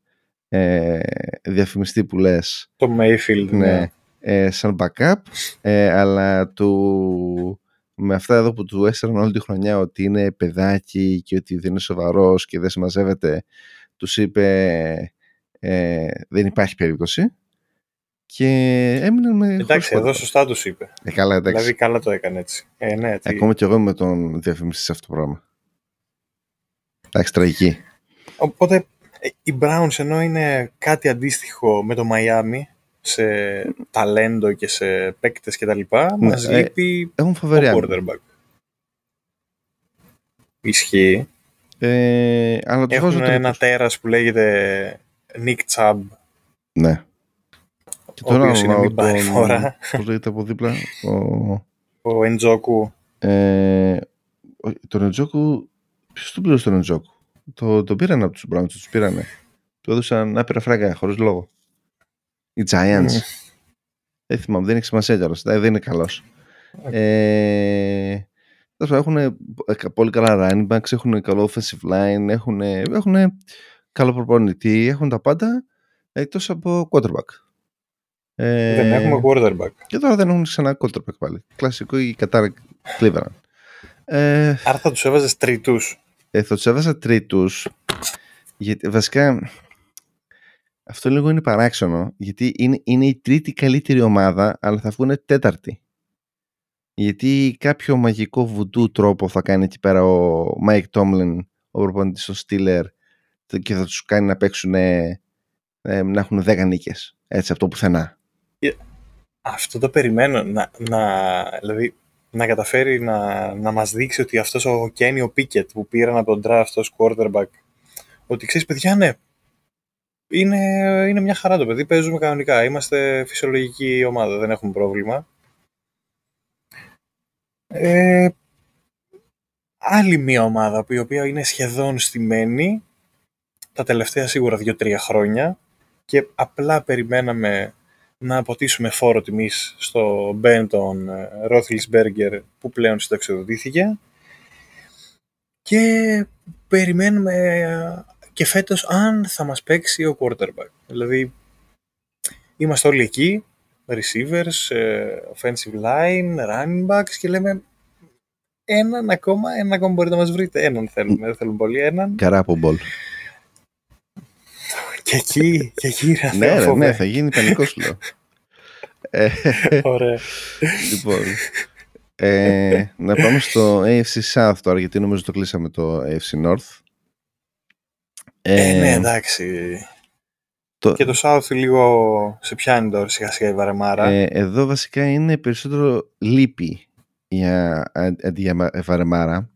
ε, διαφημιστή που λες. Το Mayfield, ναι. ναι. Ε, σαν backup, ε, αλλά του, με αυτά εδώ που του έστεραν όλη τη χρονιά ότι είναι παιδάκι και ότι δεν είναι σοβαρός και δεν συμμαζεύεται, τους είπε ε, δεν υπάρχει περίπτωση και έμειναν με. Εντάξει, εδώ σωστά τους είπε. Ε, καλά, εντάξει. Δηλαδή, καλά το έκανε έτσι. Ε, ναι, έτσι. Ακόμα και εγώ με τον διαφημιστή σε αυτό το πράγμα. Εντάξει, τραγική. Οπότε, οι Browns ενώ είναι κάτι αντίστοιχο με το Miami σε ταλέντο και σε παίκτες και τα λοιπά, ναι, μας ε, λείπει έχουν φοβερή ο quarterback. Ισχύει. Ε, αλλά Έχουν ένα τέρας που λέγεται Nick Chubb. Ναι. Και τώρα ο οποίος είναι μην πάρει φορά. Πώς λέγεται από δίπλα. Ο, ο Εντζόκου. Ε, τον Εντζόκου, ποιος τον πλήρωσε τον Εντζόκου. Το, το πήραν από τους Browns, τους πήρανε. Του έδωσαν άπειρα φράγκα, χωρίς λόγο. Οι Giants. Mm. Δεν θυμάμαι, δεν έχει σημασία κιόλας. Δεν είναι καλός. Okay. Ε, έχουν πολύ καλά running backs, έχουν καλό offensive line, έχουν, έχουν καλό προπονητή, έχουν τα πάντα εκτός από quarterback. Ε, δεν έχουμε quarterback. Και τώρα δεν έχουν ξανά quarterback πάλι. Κλασικό η κατάρα Cleveland. Ε, Άρα θα τους έβαζες τρίτους. Ε, θα τους έβαζα τρίτους. Γιατί βασικά αυτό λίγο είναι παράξενο. Γιατί είναι, είναι η τρίτη καλύτερη ομάδα, αλλά θα βγουν τέταρτη. Γιατί κάποιο μαγικό βουντού τρόπο θα κάνει εκεί πέρα ο Mike Tomlin, ο προπονητής του Steeler και θα τους κάνει να παίξουν ε, να έχουν 10 νίκες. Έτσι, από το πουθενά. Αυτό το περιμένω. Να, να, δηλαδή, να καταφέρει να, να μας δείξει ότι αυτός ο Κένιο Πίκετ που πήραν από τον draft ως quarterback ότι ξέρεις παιδιά ναι είναι, είναι μια χαρά το παιδί, παίζουμε κανονικά, είμαστε φυσιολογική ομάδα, δεν έχουμε πρόβλημα. Ε, άλλη μια ομάδα που η οποία είναι σχεδόν στημένη τα τελευταία σίγουρα 2-3 χρόνια και απλά περιμέναμε να αποτίσουμε φόρο τιμής στο Μπέντον Ρόθλισμπέργκερ που πλέον συνταξιοδοτήθηκε και περιμένουμε ε, και φέτος αν θα μας παίξει ο quarterback. Δηλαδή είμαστε όλοι εκεί, receivers, ε, offensive line, running backs και λέμε έναν ακόμα, έναν ακόμα μπορείτε να μας βρείτε. Έναν θέλουμε, δεν θέλουμε πολύ, έναν. Καράπομπολ. Και εκεί, και εκεί ρε, ναι, ρε, ναι, θα γίνει πανικός σου λέω. Ε, Ωραία. λοιπόν, ε, να πάμε στο AFC South τώρα, γιατί νομίζω το κλείσαμε το AFC North. Ε, ναι, εντάξει. Το... Και το South λίγο σε πιάνει τώρα σιγά σιγά η βαρεμάρα. Ε, εδώ βασικά είναι περισσότερο λύπη για, αντί για βαρεμάρα.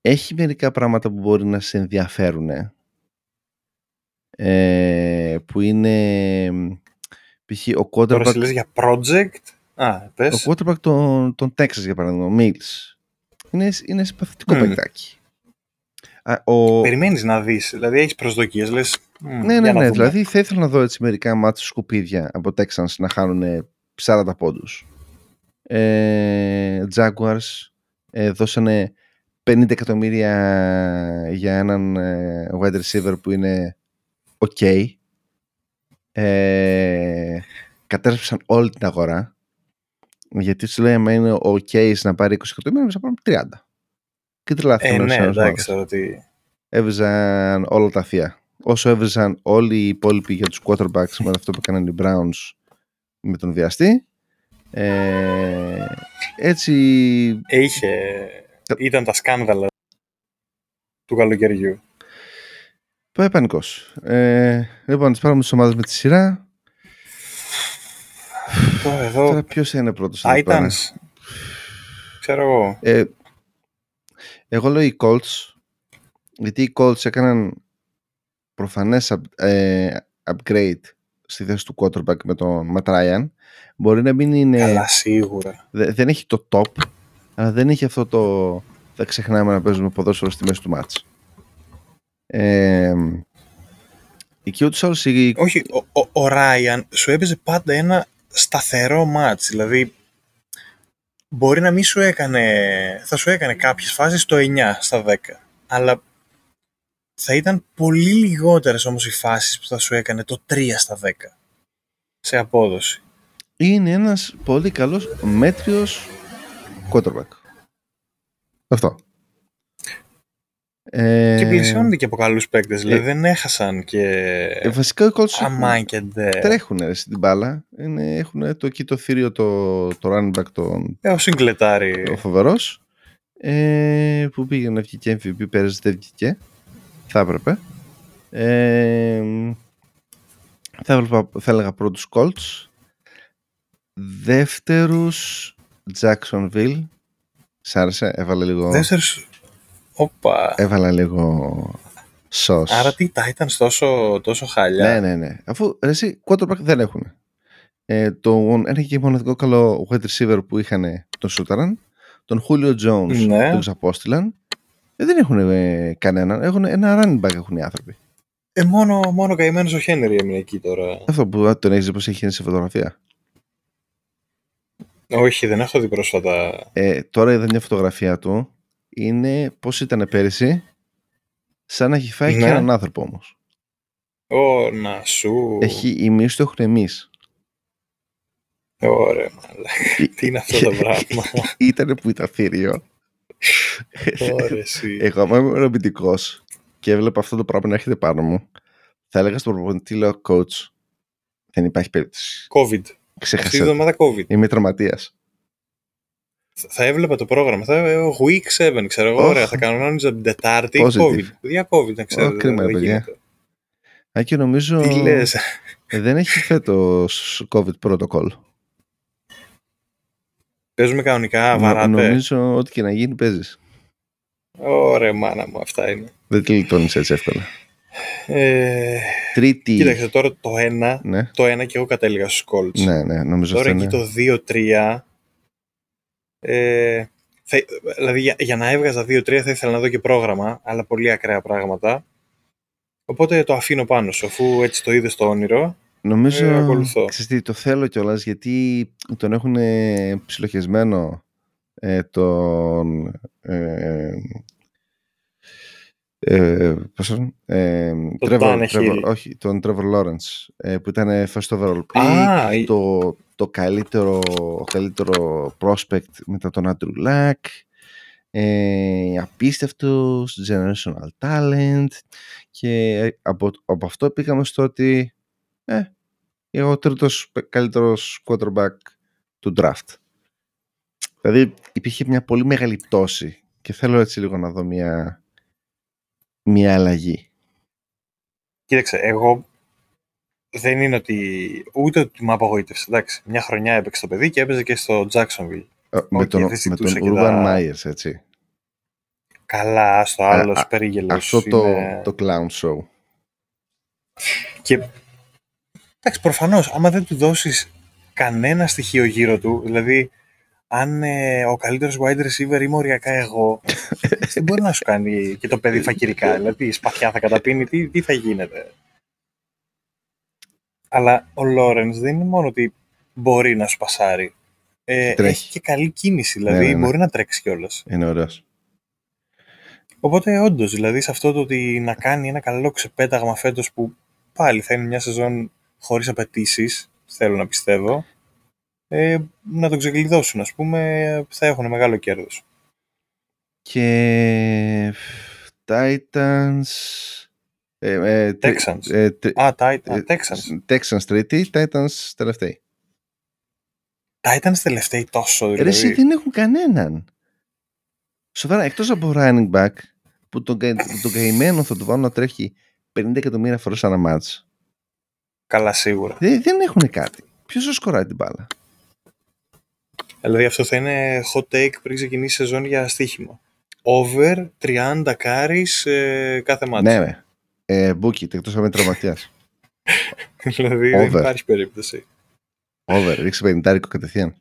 Έχει μερικά πράγματα που μπορεί να σε ενδιαφέρουν ε, που είναι π.χ. ο quarterback... Τώρα λες για project; Α, πες. Ο quarterback των, των Texas για παράδειγμα, Mills. Είναι, είναι συμπαθητικό mm. παικτάκι. Ο... Περιμένεις να δεις, δηλαδή έχεις προσδοκίες, λες... Ναι, ναι, ναι, δηλαδή θα ήθελα να δω έτσι μερικά μάτια σκουπίδια από Texans να χάνουν 40 πόντους. Ε, Jaguars ε, δώσανε 50 εκατομμύρια για έναν ε, wide receiver που είναι ok. Ε, κατέστρεψαν όλη την αγορά. Γιατί σου λέει, αν είναι ο Case να πάρει 20 εκατομμύρια, θα πάρουν 30. Και τρελάθηκαν. Ε, ναι, εντάξει, ότι... Έβριζαν όλα τα θεία. Όσο έβριζαν όλοι οι υπόλοιποι για τους quarterbacks με αυτό που έκαναν οι Browns με τον βιαστή. Ε, έτσι... Είχε... Ήταν τα σκάνδαλα του καλοκαιριού. Πάει πανικός. Ε, λοιπόν, τις πάρουμε τις ομάδες με τη σειρά. Τώρα εδώ... Τώρα ποιος είναι πρώτος Titans. Ξέρω εγώ. Ε, εγώ λέω οι Colts, γιατί οι Colts έκαναν προφανές ε, upgrade στη θέση του quarterback με τον Matt Ryan. Μπορεί να μην είναι... Καλά, σίγουρα. δεν έχει το top, αλλά δεν έχει αυτό το... Θα ξεχνάμε να παίζουμε ποδόσφαιρο στη μέση του μάτς. Ε, εκεί ούτως άλλως... Όχι, ο, ο, Ryan σου έπαιζε πάντα ένα σταθερό μάτς. Δηλαδή, μπορεί να μην σου έκανε... Θα σου έκανε κάποιες φάσεις το 9 στα 10. Αλλά θα ήταν πολύ λιγότερες όμως οι φάσεις που θα σου έκανε το 3 στα 10 σε απόδοση. Είναι ένας πολύ καλός μέτριος quarterback. Αυτό. Ε... Και πλησιώνονται και από καλούς παίκτες, δηλαδή ε... δεν έχασαν και ε, βασικά οι Colts αμάν και τρέχουν ρε, στην μπάλα, είναι, έχουν το εκεί το θύριο το, το running back τον, ε, ο Συγκλετάρη ο φοβερός ε, που πήγε να βγει και MVP πέρασε δεν βγήκε θα έπρεπε. Ε, θα, έβλεπα, θα έλεγα πρώτους Colts. Δεύτερους Jacksonville. Σ' άρεσε, έβαλε λίγο... Δεύτερους... Όπα. Έβαλα λίγο σως. Άρα τι Titans τόσο, τόσο χάλια; Ναι, ναι, ναι. Αφού εσύ quarterback δεν έχουν. Ε, τον, ένα και μοναδικό καλό wide receiver που είχαν τον Σούταραν. Τον Julio Jones ναι. τον ξαπόστηλαν ε, δεν έχουν ε, κανέναν. Έχουν ένα running back έχουν οι άνθρωποι. Ε, μόνο, μόνο καημένος ο Χένρι έμεινε εκεί τώρα. Αυτό που τον έχεις δει πώς έχει σε φωτογραφία; Όχι, δεν έχω δει πρόσφατα. Ε, τώρα είδα μια φωτογραφία του. Είναι πώς ήταν πέρυσι; Σαν να έχει φάει ναι. και έναν άνθρωπο όμως. Ω, να σου. Έχει, οι μύες του έχουν εμεί. Ωραία, μαλάκα. Τι είναι αυτό το πράγμα; Ήτανε που ήταν θύριο. Εγώ, άμα είμαι ρομπητικό και έβλεπα αυτό το πράγμα να έρχεται πάνω μου, θα έλεγα στον προπονητή, λέω coach, δεν υπάρχει περίπτωση. COVID. Ξέχασα. Αυτή τη εβδομάδα COVID. Είμαι τραυματίας. Θα έβλεπα το πρόγραμμα. Θα έβλεπα week 7, ξέρω εγώ. Ωραία, θα κανόνιζα την Τετάρτη. COVID. Για COVID, να ξέρω. κρίμα, παιδιά. Α, και νομίζω. Τι λες; δεν έχει φέτος COVID protocol. Παίζουμε κανονικά, βαράτε. Νομίζω ότι και να γίνει παίζεις. Ωραία, μάνα μου, αυτά είναι. Δεν τη λιτώνεις έτσι εύκολα. Ε... Τρίτη. Κοίταξε τώρα το 1. Ναι. Το 1 και εγώ κατέληγα στους Colts. Ναι, ναι, νομίζω Τώρα εκεί είναι... το 2-3. Ε, θα, δηλαδή για, για να έβγαζα 2-3 θα ήθελα να δω και πρόγραμμα, αλλά πολύ ακραία πράγματα. Οπότε το αφήνω πάνω σου, αφού έτσι το είδες στο όνειρο. Νομίζω, ε, το θέλω κιόλας γιατί τον έχουν ψιλοχεσμένο ε, τον ε, ε, πώς ε, Trevor, Trevor, όχι, τον Trevor Lawrence ε, που ήταν first overall pick το, το καλύτερο, καλύτερο prospect μετά τον Andrew Luck ε, απίστευτος generational talent και από, από αυτό πήγαμε στο ότι ε, ο τρίτος καλύτερος quarterback του draft. Δηλαδή υπήρχε μια πολύ μεγάλη πτώση και θέλω έτσι λίγο να δω μια, μια αλλαγή. Κοίταξε, εγώ δεν είναι ότι ούτε ότι με απογοήτευσε. Εντάξει, μια χρονιά έπαιξε το παιδί και έπαιζε και στο Jacksonville. Ε, με, τον, με τον Urban Myers, έτσι. Καλά, στο άλλο περίγελος. Αυτό το, το clown show. Και Εντάξει, προφανώς, άμα δεν του δώσεις κανένα στοιχείο γύρω του, δηλαδή αν ε, ο καλύτερος wide receiver είμαι οριακά εγώ, δεν μπορεί να σου κάνει και το παιδί φακυρικά. Δηλαδή, η σπαθιά θα καταπίνει, τι, τι θα γίνεται; Αλλά ο Λόρενς δεν είναι μόνο ότι μπορεί να σου πασάρει. Ε, έχει και καλή κίνηση, δηλαδή ναι, ναι, ναι. μπορεί να τρέξει κιόλας. Είναι ωραίος. Οπότε, όντως, δηλαδή σε αυτό το ότι να κάνει ένα καλό ξεπέταγμα φέτος που πάλι θα είναι μια σεζόν χωρίς απαιτήσεις, θέλω να πιστεύω, ε, να τον ξεκλειδώσουν, ας πούμε, θα έχουν μεγάλο κέρδος. Και Titans... Ε, ε, Texans. Ε, Α, Titans. Texans. Texans τρίτη, Titans τελευταίοι. Titans τελευταίοι τόσο δηλαδή. Ρε, εσύ δεν έχουν κανέναν. Σοβαρά, εκτός από running back, που τον, τον καημένο θα του βάλω να τρέχει 50 εκατομμύρια φορές ένα μάτς. Καλά, σίγουρα. Δεν, δεν έχουν κάτι. Ποιος θα σκοράει την μπάλα; Δηλαδή αυτό θα είναι hot take πριν ξεκινήσει η σεζόν για στοίχημα. Over 30 κάρις ε, κάθε μάτι. Ναι, ναι. Ε, Μπούκι, εκτός από τραυματίας. δηλαδή δεν υπάρχει περίπτωση. Over, ρίξε 50 κατευθείαν.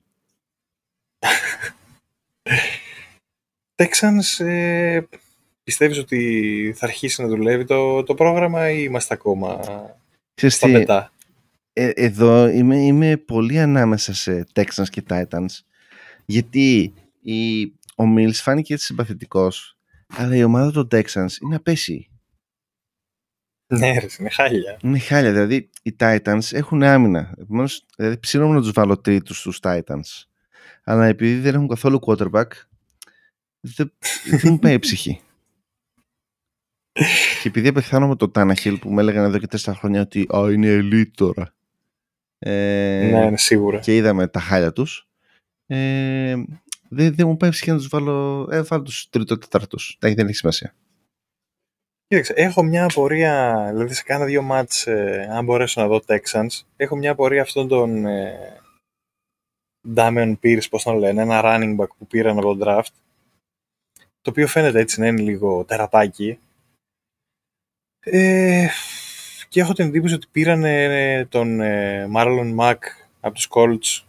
Texans, ε, πιστεύεις ότι θα αρχίσει να δουλεύει το, το πρόγραμμα ή είμαστε ακόμα Ξέρεις στα πετά. Ε, εδώ είμαι, είμαι πολύ ανάμεσα σε Texans και Titans γιατί η, ο Mills φάνηκε έτσι συμπαθητικός αλλά η ομάδα των Texans είναι απέσιη. Ναι, ρε, είναι χάλια. Είναι χάλια. Δηλαδή, οι Titans έχουν άμυνα. Επομένως, δηλαδή, ψήνομαι να τους βάλω τρίτους στους Titans. Αλλά επειδή δεν έχουν καθόλου quarterback, δεν, δεν μου πάει η ψυχή. και επειδή απεχθάνομαι το Tannehill που με έλεγαν εδώ και τέσσερα χρόνια ότι «Α, είναι elite τώρα». Ε, ναι, σίγουρα. Και είδαμε τα χάλια τους. Ε, δεν, δεν μου πάει ψυχή να τους βάλω... Ε, βάλω τους τρίτο-τετάρτους. Δεν έχει σημασία. Κοίταξε, έχω μια απορία, δηλαδή σε κάνα δύο μάτς, ε, αν μπορέσω να δω Texans, έχω μια απορία αυτόν τον ε, Damian Pierce, πώς τον λένε, ένα running back που πήραν από τον draft, το οποίο φαίνεται έτσι να είναι λίγο τερατάκι. Ε, και έχω την εντύπωση ότι πήραν ε, τον ε, Marlon Mack από τους Colts.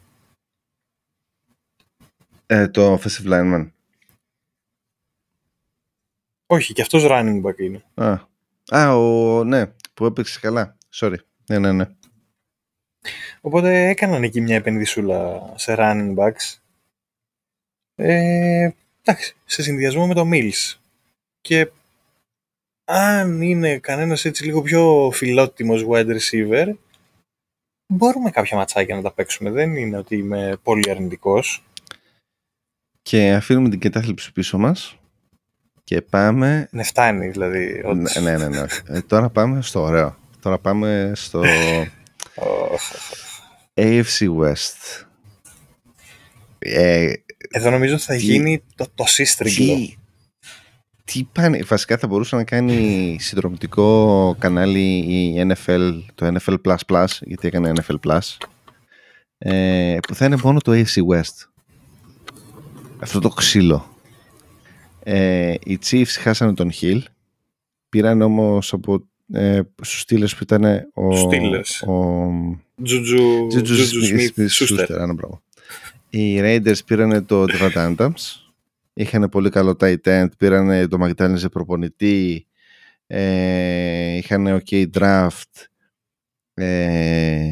Ε, το offensive lineman. Όχι, και αυτός running back είναι. Α, Α ο, ναι, που έπαιξε καλά. Sorry. Ναι, ναι, ναι. Οπότε έκαναν εκεί μια επενδυσούλα σε running backs. Ε, εντάξει, σε συνδυασμό με το Mills. Και αν είναι κανένας έτσι λίγο πιο φιλότιμος wide receiver, μπορούμε κάποια ματσάκια να τα παίξουμε. Δεν είναι ότι είμαι πολύ αρνητικός. Και αφήνουμε την κατάθλιψη πίσω μας και πάμε... Ναι, φτάνει δηλαδή. Ναι, ναι, ναι. ναι. Ε, τώρα πάμε στο ωραίο. Τώρα πάμε στο AFC West. Ε, Εδώ νομίζω θα γίνει το, το σύστριγγλο. Τι, τι πάνε, βασικά θα μπορούσε να κάνει συνδρομητικό κανάλι η NFL, το NFL Plus γιατί έκανε NFL Plus, ε, που θα είναι μόνο το AFC West. Αυτό το ξύλο. Ε, οι Chiefs χάσανε τον Hill, πήραν όμως από ε, στους Steelers που ήταν ο... Steelers. Ο... Τζουτζου... Τζουτζου Σούστερ. Οι Raiders πήραν το Devant Adams. Είχαν πολύ καλό tight end. Πήραν το McDaniels προπονητή. Ε, είχαν ok draft. Ε,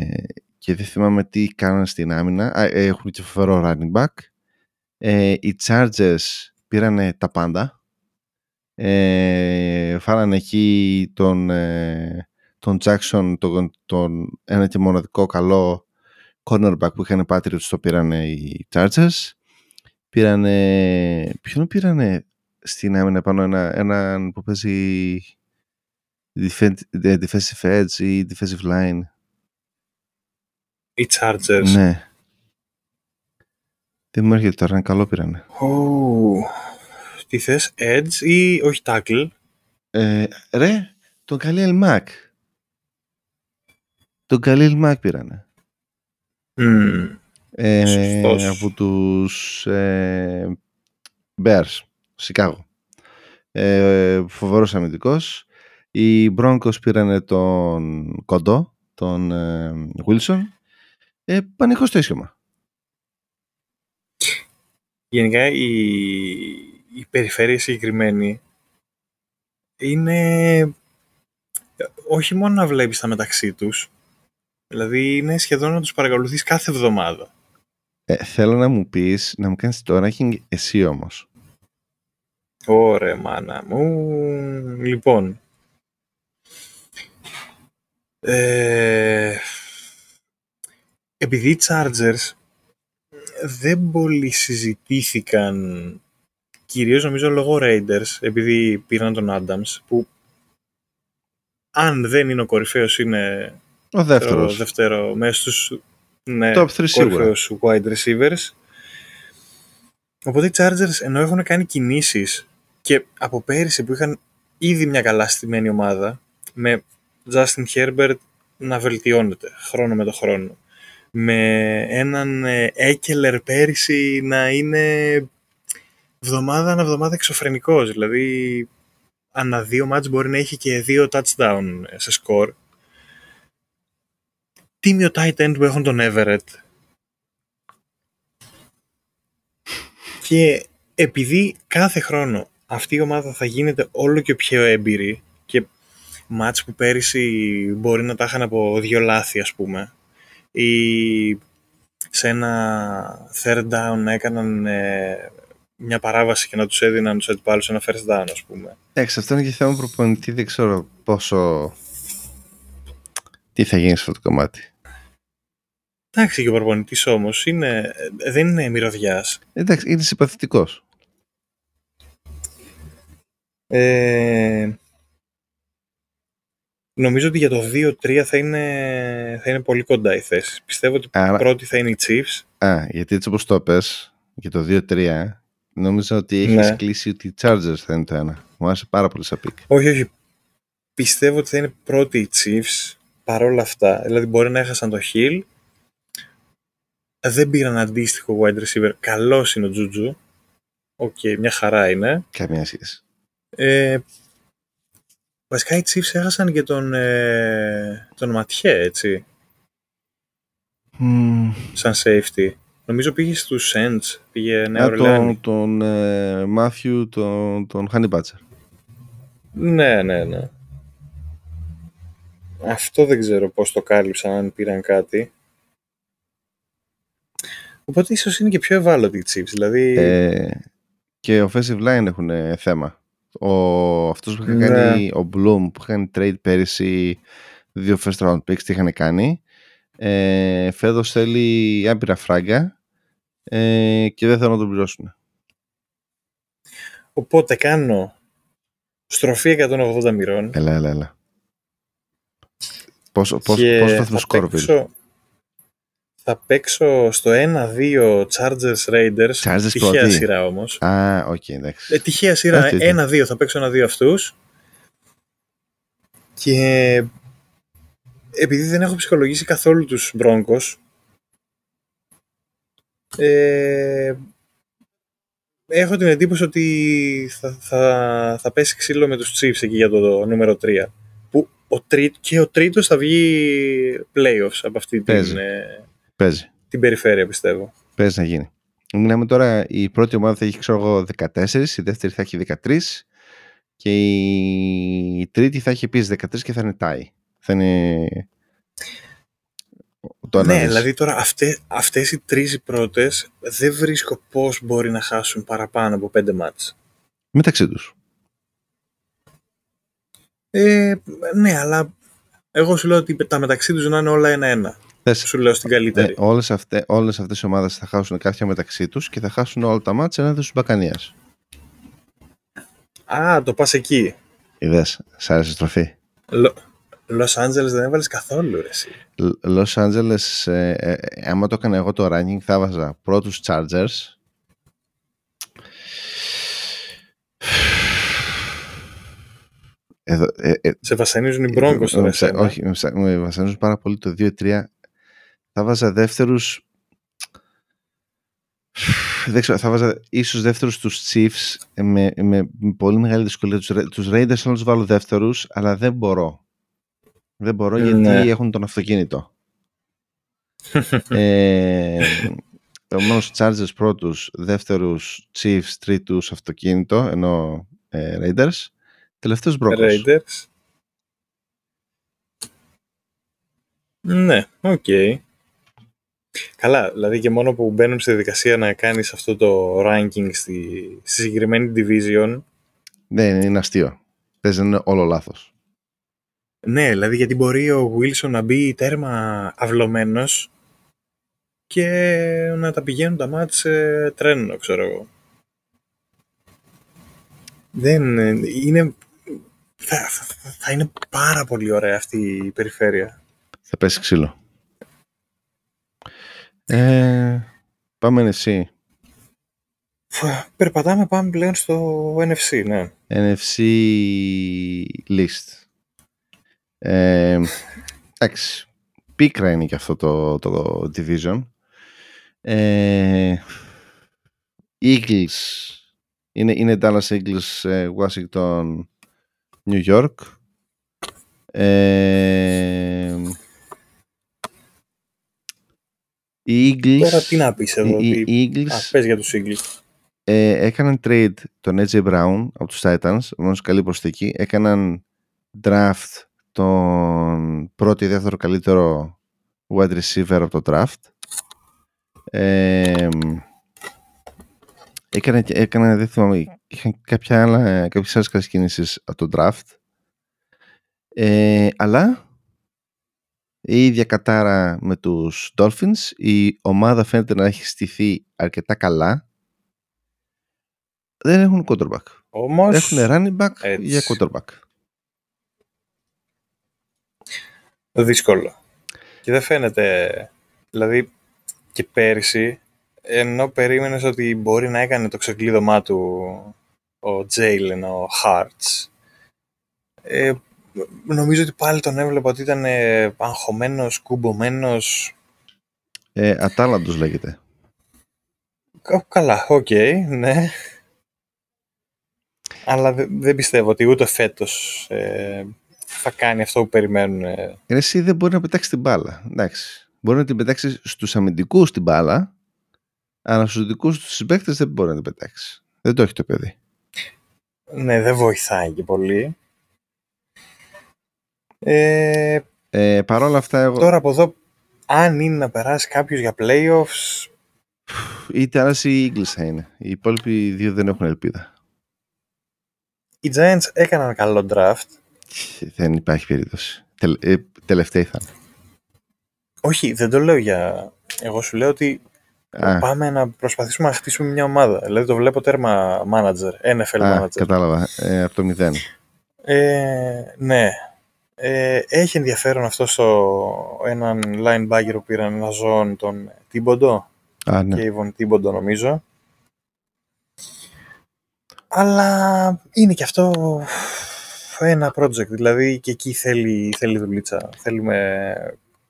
και δεν θυμάμαι τι κάνανε στην άμυνα. Ε, έχουν και φοβερό running back. Ε, οι Chargers πήραν τα πάντα. Ε, φάρανε εκεί τον, ε, τον Jackson, τον, τον ένα και μοναδικό καλό cornerback που είχαν πάτρι ότι το πήραν οι Chargers. Πήρανε, ποιον πήρανε στην άμυνα πάνω ένα, έναν που παίζει defensive edge ή defensive line. Οι Chargers. Ναι. Δεν μου έρχεται τώρα, ένα καλό πήρανε. Oh τι θες, Edge ή όχι Tackle; Ε, ρε, τον Καλίλ Mac. Τον Καλίλ Mac πήρανε. Mm. Ε, από τους ε, Bears, Σικάγο. Ε, φοβερός αμυντικός. Οι Broncos πήρανε τον Κοντό, τον ε, Wilson. Ε, πανικό στο ίσιομα. Γενικά η, η περιφέρεια συγκεκριμένη είναι όχι μόνο να βλέπεις τα μεταξύ τους, δηλαδή είναι σχεδόν να τους παρακολουθείς κάθε εβδομάδα. Ε, θέλω να μου πεις, να μου κάνεις το ranking εσύ όμως. Ωραία μάνα μου. Λοιπόν. Ε, επειδή οι Chargers δεν πολύ συζητήθηκαν κυρίως νομίζω λόγω Raiders, επειδή πήραν τον Adams, που αν δεν είναι ο κορυφαίος είναι ο δεύτερος, το δεύτερο μέσα στους ναι, κορυφαίους wide receivers. Οπότε οι Chargers ενώ έχουν κάνει κινήσεις και από πέρυσι που είχαν ήδη μια καλά στημένη ομάδα με Justin Herbert να βελτιώνεται χρόνο με το χρόνο με έναν Έκελερ πέρυσι να είναι εβδομάδα ανά εβδομάδα εξωφρενικός. Δηλαδή, ανά δύο μάτς μπορεί να έχει και δύο touchdown σε σκορ. Τίμιο tight end που έχουν τον Everett; Και επειδή κάθε χρόνο αυτή η ομάδα θα γίνεται όλο και πιο έμπειρη και μάτς που πέρυσι μπορεί να τα είχαν από δύο λάθη ας πούμε ή σε ένα third down έκαναν ε, μια παράβαση και να τους έδιναν τους αντιπάλους ένα first down ας πούμε. Εντάξει, αυτό είναι και θέμα προπονητή, δεν ξέρω πόσο... Τι θα γίνει σε αυτό το κομμάτι. Εντάξει, και ο προπονητής όμως δεν είναι μυρωδιάς. Εντάξει, είναι συμπαθητικός. Ε, νομίζω ότι για το 2-3 θα είναι, θα είναι πολύ κοντά η θέση. Πιστεύω ότι Άρα... πρώτη θα είναι οι Chiefs. Α, γιατί έτσι όπως το πες, για το 2-3, νομίζω ότι έχεις ναι. κλείσει ότι οι Chargers θα είναι το ένα. Μου άρεσε πάρα πολύ σαν pick. Όχι, όχι. Πιστεύω ότι θα είναι πρώτοι οι Chiefs παρόλα αυτά. Δηλαδή μπορεί να έχασαν το Hill. Δεν πήραν αντίστοιχο wide receiver. Καλός είναι ο Τζουτζου. Ok, okay, μια χαρά είναι. Καμία σχέση. Ε, βασικά οι Chiefs έχασαν και τον, ε, τον Mathieu, έτσι. Mm. Σαν safety. Νομίζω πήγε στους Saints, πήγε Νέα Τον, τον ε, Matthew, τον, τον Honey Badger. Ναι, ναι, ναι. Αυτό δεν ξέρω πώς το κάλυψαν, αν πήραν κάτι. Οπότε ίσως είναι και πιο ευάλωτοι οι Chiefs, δηλαδή... Ε, και offensive line έχουν θέμα. Ο, αυτός που είχαν ναι. κάνει, ο Bloom που είχαν trade πέρυσι δύο first round picks, τι είχαν κάνει. Ε, φέτος θέλει άπειρα φράγκα ε, και δεν θέλουν να τον πληρώσουν. Οπότε κάνω στροφή 180 μοιρών. Έλα, έλα, έλα. Πόσο, πόσο, πόσο θα σκορ, θα παίξω στο 1-2 Chargers Raiders. Chargers τυχαία πρώτη. σειρά όμως. Α, ok, okay, εντάξει. Ε, τυχαία σειρά. 1-2 θα παίξω 1-2 αυτούς. Και επειδή δεν έχω ψυχολογήσει καθόλου τους Broncos ε, έχω την εντύπωση ότι θα, θα, θα πέσει ξύλο με τους Chiefs εκεί για το, νούμερο 3 που ο τρί, και ο τρίτος θα βγει playoffs από αυτή την, ε, Παίζει. Την περιφέρεια πιστεύω. Παίζει να γίνει. Μιλάμε τώρα, η πρώτη ομάδα θα έχει ξέρω εγώ 14, η δεύτερη θα έχει 13 και η τρίτη θα έχει επίσης 13 και θα είναι τάι. Θα είναι... Το ναι, δηλαδή τώρα αυτές, αυτές οι τρεις πρώτες δεν βρίσκω πώς μπορεί να χάσουν παραπάνω από πέντε μάτς. Μεταξύ τους. Ε, ναι, αλλά εγώ σου λέω ότι τα μεταξύ τους να είναι όλα ένα-ένα. Σου λέω στην καλύτερη. Ναι, όλες, αυτές, όλες αυτές οι ομάδες θα χάσουν κάποια μεταξύ τους και θα χάσουν όλα τα μάτια έναντι στους Μπακανίας. Α, το πας εκεί. Είδες, σ' άρεσε η στροφή. Λος Άντζελες δεν έβαλες καθόλου ρε εσύ. Λος Άντζελες, ε, ε, άμα το έκανα εγώ το ranking θα βάζα πρώτους Chargers. Εδώ, ε, ε, σε βασανίζουν οι Μπρόγκος τώρα Όχι, με βασανίζουν πάρα πολύ το 2-3 θα βάζα δεύτερους δεν ξέρω, θα βάζα ίσως δεύτερους τους Chiefs με, με, πολύ μεγάλη δυσκολία. Τους, τους Raiders να τους βάλω δεύτερους, αλλά δεν μπορώ. Δεν μπορώ γιατί ναι. έχουν τον αυτοκίνητο. ε, Επομένως Chargers πρώτους, δεύτερους Chiefs, τρίτους αυτοκίνητο, ενώ ε, Raiders. Τελευταίος Broncos. Raiders. Ναι, ok. Okay. Καλά, δηλαδή και μόνο που μπαίνουν στη διαδικασία να κάνεις αυτό το ranking στη, στη συγκεκριμένη division. Ναι, είναι αστείο. Παίζει είναι όλο λάθος. Ναι, δηλαδή γιατί μπορεί ο Wilson να μπει τέρμα αυλωμένος και να τα πηγαίνουν τα μάτια σε τρένο, ξέρω εγώ. Δεν είναι... Θα, θα, θα είναι πάρα πολύ ωραία αυτή η περιφέρεια. Θα πέσει ξύλο. Ε, πάμε εσύ. Περπατάμε, πάμε πλέον στο NFC, ναι. NFC list. Ε, εντάξει. πίκρα είναι και αυτό το, το division. Ε, Eagles είναι, είναι Dallas Eagles, ε, Washington, New York. Ε, οι Eagles... Τώρα τι να πεις εδώ. Οι, οι Eagles... Α, πες για τους Eagles. Ε, έκαναν trade τον AJ Brown από τους Titans, μόνος καλή προσθήκη. Έκαναν draft τον πρώτο ή δεύτερο καλύτερο wide receiver από το draft. Ε, έκανε, έκανε, δεν θυμάμαι, είχαν κάποια άλλα, κάποιες άλλες καλές κινήσεις από το draft. Ε, αλλά η ίδια κατάρα με τους Dolphins, η ομάδα φαίνεται να έχει στηθεί αρκετά καλά. Δεν έχουν quarterback. Όμως, έχουν running back έτσι. για quarterback. Δύσκολο. Και δεν φαίνεται, δηλαδή και πέρυσι, ενώ περίμενες ότι μπορεί να έκανε το ξεκλείδωμά του ο Jalen, ο Hurts, ε, νομίζω ότι πάλι τον έβλεπα ότι ήταν ε, αγχωμένος, κουμπωμένος. Ε, ατάλαντος λέγεται. Καλά, ok, okay, ναι. Αλλά δεν πιστεύω ότι ούτε φέτος ε, θα κάνει αυτό που περιμένουν. Ε. Εσύ δεν μπορεί να πετάξει την μπάλα. Εντάξει. Μπορεί να την πετάξει στους αμυντικούς την μπάλα, αλλά στους δικούς τους συμπαίκτες δεν μπορεί να την πετάξει. Δεν το έχει το παιδί. Ναι, δεν βοηθάει και πολύ. Ε, ε, Παρ' όλα αυτά εγώ... Τώρα από εδώ, αν είναι να περάσει κάποιος για playoffs... Είτε άλλα οι Eagles θα είναι. Οι υπόλοιποι δύο δεν έχουν ελπίδα. Οι Giants έκαναν καλό draft. Δεν υπάρχει περίπτωση. Τελ, ε, τελευταίοι θα είναι. Όχι, δεν το λέω για... Εγώ σου λέω ότι Α. πάμε να προσπαθήσουμε να χτίσουμε μια ομάδα. Δηλαδή το βλέπω τέρμα manager, NFL Α, manager. Κατάλαβα, ε, από το μηδέν. Ε, ναι. Ε, έχει ενδιαφέρον αυτό στο έναν linebacker που πήραν ένα ζώο τον Τίμποντο. Α, ναι. Και Τίμποντο νομίζω. Αλλά είναι και αυτό ένα project, δηλαδή και εκεί θέλει, θέλει δουλίτσα. Θέλουμε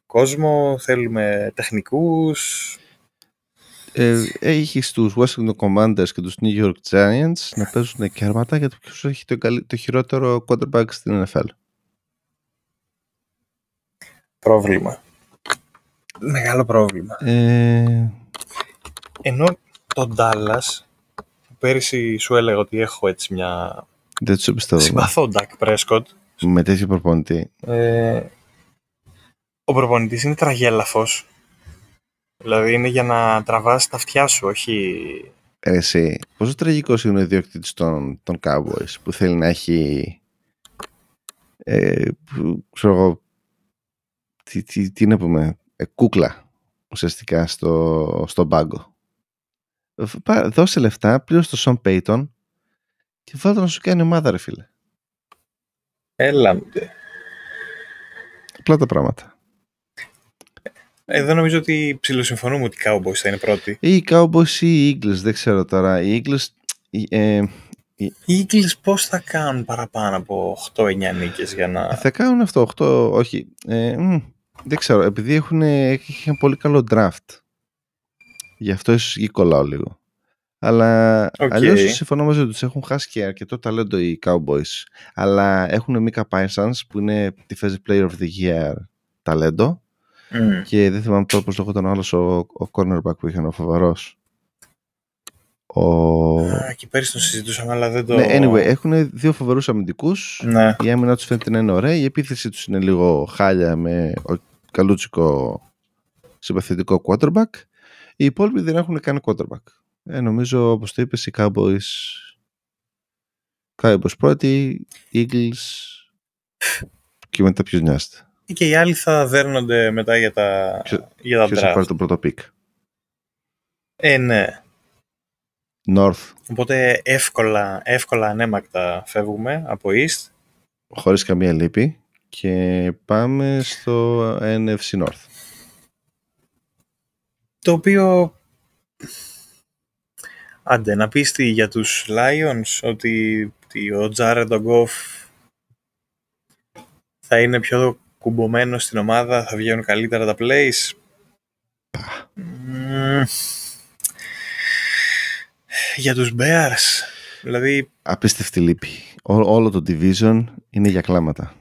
κόσμο, θέλουμε τεχνικούς. Ε, έχει τους Washington Commanders και τους New York Giants να παίζουν κέρματα για το ποιος έχει το, το χειρότερο quarterback στην NFL. Πρόβλημα. Μεγάλο πρόβλημα. Ε... Ενώ το Dallas, πέρυσι σου έλεγα ότι έχω έτσι μια δεν τους πιστεύω. Συμπαθώ Ντάκ Πρέσκοτ. Με τέτοιο προπονητή. Ε, ο προπονητής είναι τραγέλαφος. Δηλαδή είναι για να τραβάς τα αυτιά σου, όχι... Ε, εσύ, πόσο τραγικός είναι ο ιδιοκτήτης των, των Cowboys που θέλει να έχει... Ε, ξέρω εγώ... Τι, τι, τι να πούμε... Ε, κούκλα ουσιαστικά στο, στον πάγκο. Δώσε λεφτά, πλήρωσε το Σον Πέιτον και βάλτε να σου κάνει ομάδα, ρε φίλε. Έλα μου. Απλά τα πράγματα. Εδώ νομίζω ότι ψηλοσυμφωνούμε ότι οι Cowboys θα είναι πρώτοι. Ή οι Cowboys ή οι Eagles, δεν ξέρω τώρα. Οι Eagles... Ε, οι Eagles πώς θα κάνουν παραπάνω από 8-9 νίκες για να... Θα κάνουν αυτό, 8, όχι. Ε, δεν ξέρω, επειδή έχουν, έχουν πολύ καλό draft. Γι' αυτό ίσως εκεί κολλάω λίγο. Αλλά okay. αλλιώς συμφωνώ μαζί τους. Έχουν χάσει και αρκετό ταλέντο οι Cowboys. Αλλά έχουν Μίκα Parsons που είναι τη θέση Player of the Year ταλέντο. Mm. Και δεν θυμάμαι τώρα πώς λέγονταν ο άλλο ο, ο cornerback που είχε ο φοβερός. Ο... Α, και πέρυσι το συζητούσαμε, αλλά δεν το. Ναι, anyway, έχουν δύο φοβερούς αμυντικούς. Ναι. Η άμυνα τους φαίνεται να είναι ωραία. Η επίθεση τους είναι λίγο χάλια με ο καλούτσικο συμπαθητικό quarterback. Οι υπόλοιποι δεν έχουν καν quarterback. Ε, νομίζω, όπως το είπες, οι Cowboys Cowboys πρώτοι, Eagles και μετά ποιος νοιάζεται. Και οι άλλοι θα δέρνονται μετά για τα, Ποιο, για τα ποιος θα πάρει το πρώτο pick. Ε, ναι. North. Οπότε εύκολα, εύκολα αναίμακτα φεύγουμε από East. Χωρίς καμία λύπη. Και πάμε στο NFC North. Το οποίο Άντε, να πεις τι για τους Lions, ότι, ότι ο Jared Goff θα είναι πιο κουμπωμένος στην ομάδα θα βγαίνουν καλύτερα τα plays. για τους Bears. Δηλαδή... Απίστευτη λύπη. όλο το division είναι για κλάματα.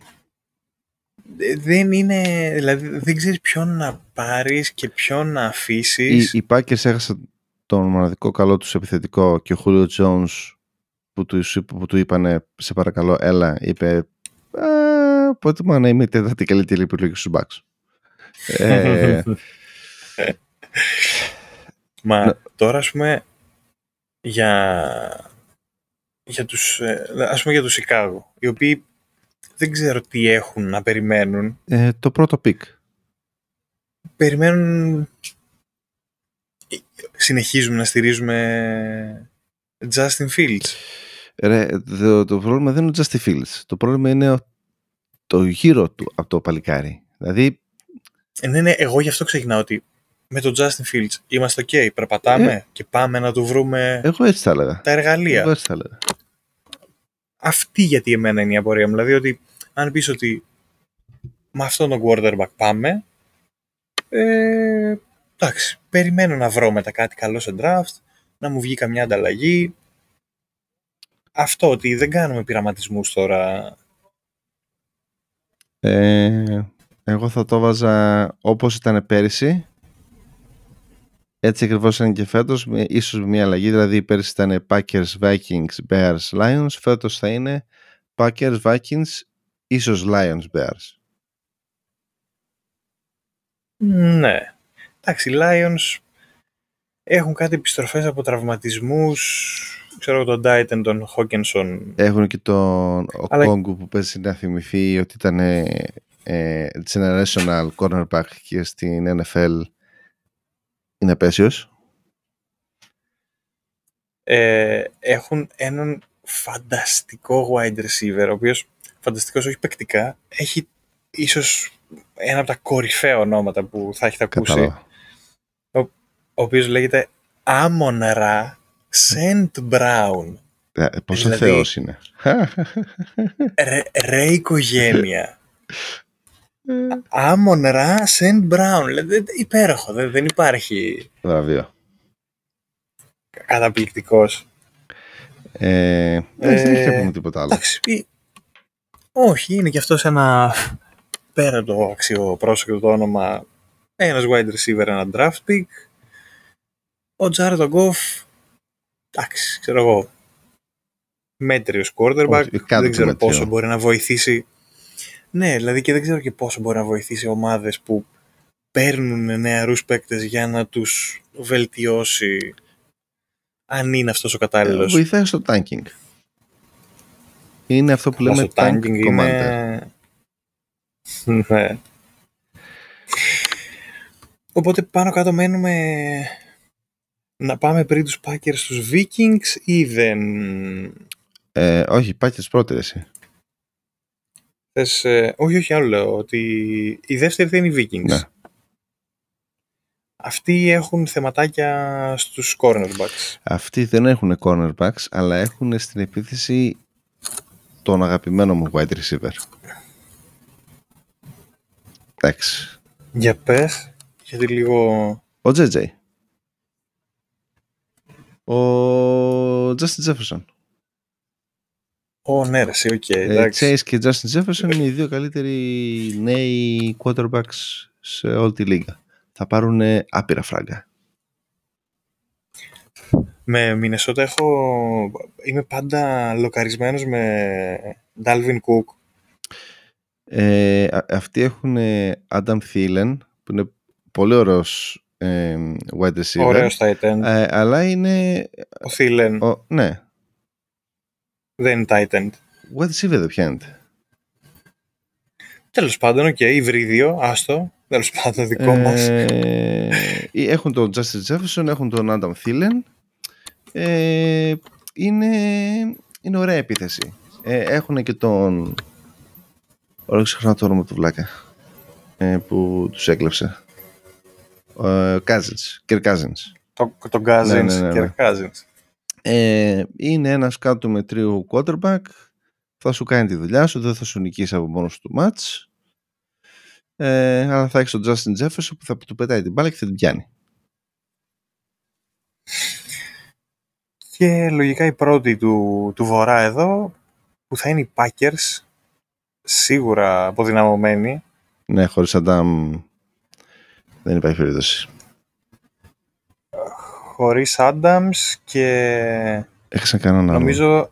Ε, δεν είναι, δηλαδή δεν ξέρεις ποιον να πάρεις και ποιον να αφήσεις. Οι, οι Packers έχασαν τον μοναδικό καλό τους επιθετικό και ο Julio Jones που τους, που του είπανε σε παρακαλώ έλα είπε ποτέ μου να είμαι η τέταρτη καλύτερη επιλογή στους Bucks. ε, Μα τώρα ας πούμε για, για τους, ε, ας πούμε για τους Σικάγο, οι οποίοι δεν ξέρω τι έχουν να περιμένουν. Ε, το πρώτο pick. Περιμένουν... Συνεχίζουμε να στηρίζουμε Justin Fields. Ρε, το, το πρόβλημα δεν είναι ο Justin Fields. Το πρόβλημα είναι το γύρο του από το παλικάρι. Δηλαδή... Ε, ναι, ναι, εγώ γι' αυτό ξεκινάω ότι με τον Justin Fields είμαστε ok, περπατάμε ε, και πάμε να του βρούμε εγώ έτσι θα έλεγα. τα εργαλεία. Εγώ έτσι θα έλεγα. Αυτή γιατί εμένα είναι η απορία μου. Δηλαδή ότι αν πεις ότι με αυτόν τον quarterback πάμε, ε, εντάξει, περιμένω να βρω μετά κάτι καλό σε draft, να μου βγει καμιά ανταλλαγή. Αυτό ότι δεν κάνουμε πειραματισμούς τώρα. Ε, εγώ θα το βάζα όπως ήταν πέρυσι έτσι ακριβώς είναι και φέτος, ίσως μια αλλαγή. Δηλαδή, πέρσι ήταν Packers, Vikings, Bears, Lions. Φέτος θα είναι Packers, Vikings, ίσως Lions, Bears. Ναι. Εντάξει, οι Lions έχουν κάτι επιστροφές από τραυματισμούς. Ξέρω τον Titan, τον Hawkinson. Έχουν και τον Αλλά... Κόγκου που παίζει να θυμηθεί ότι ήταν ε, generational cornerback και στην NFL είναι απέσιος. Ε, έχουν έναν φανταστικό wide receiver, ο οποίος φανταστικός όχι παικτικά, έχει ίσως ένα από τα κορυφαία ονόματα που θα έχετε ακούσει. Ο, ο οποίος λέγεται Άμονρα Σεντ Μπράουν. Ε, πόσο δηλαδή, θεός είναι. Ρε, ρε οικογένεια. Άμον Ρα Σεντ Μπράουν. Υπέροχο. Δεν, δεν υπάρχει. Βραβείο. Καταπληκτικός. Ε, δεν έχει να πούμε τίποτα άλλο. Εντάξει, όχι, είναι και αυτός ένα πέρα το αξιοπρόσεκτο το όνομα ένας wide receiver, ένα draft pick. Ο Τζάρετο Γκοφ, εντάξει, ξέρω εγώ, μέτριος quarterback, δεν ξέρω πόσο μπορεί να βοηθήσει ναι, δηλαδή και δεν ξέρω και πόσο μπορεί να βοηθήσει ομάδες που παίρνουν νεαρούς παίκτες για να τους βελτιώσει αν είναι αυτός ο κατάλληλος. Ε, βοηθάει στο tanking. Είναι αυτό που λέμε tank tanking είναι... ναι. Οπότε πάνω κάτω μένουμε να πάμε πριν τους Packers στους Vikings ή δεν... Ε, όχι, Packers πρώτη εσύ. Θες, ε, όχι, όχι, άλλο λέω, ότι η δεύτερη θα είναι οι Vikings. Ναι. Αυτοί έχουν θεματάκια στους cornerbacks. Αυτοί δεν έχουν cornerbacks, αλλά έχουν στην επίθεση τον αγαπημένο μου wide receiver. Εντάξει. Για πες, γιατί λίγο... Ο JJ. Ο Justin Jefferson. Ω, ναι, ρε, οκ. Ε, Chase και Justin Jefferson είναι οι δύο καλύτεροι νέοι quarterbacks σε όλη τη λίγα. Θα πάρουν άπειρα φράγκα. Με Μινεσότα έχω... Είμαι πάντα λοκαρισμένος με Dalvin Cook. Ε, αυτοί έχουν Adam Thielen, που είναι πολύ ωραίος ε, wide receiver. Ωραίος tight end. Ε, αλλά είναι... Ο Thielen. Ο, ναι, δεν είναι Titan. Wide receiver δεν πιάνεται. Τέλος πάντων, ok, okay, υβρίδιο, άστο. Τέλος πάντων, δικό ε, μας. Έχουν τον Justin Jefferson, έχουν τον Adam Thielen. Ε, είναι, είναι ωραία επίθεση. Ε, έχουν και τον. Ωραία, ξεχνάω το όνομα του Βλάκα ε, που τους έκλεψε. Ε, Cousins, Kirk Cousins. Το, τον Cousins, ναι, ναι, ναι, ναι. Cousins. Ε, είναι ένας κάτω μετρίου quarterback θα σου κάνει τη δουλειά σου, δεν θα σου νικήσει από μόνος του μάτς Ε, αλλά θα έχεις τον Justin Jefferson που θα του πετάει την μπάλα και θα την πιάνει. Και λογικά η πρώτη του, του Βορρά εδώ, που θα είναι οι Packers, σίγουρα αποδυναμωμένοι. Ναι, χωρίς Αντάμ δεν υπάρχει περίπτωση. Χωρίς Adams και... Έχασα κανέναν άλλο. Νομίζω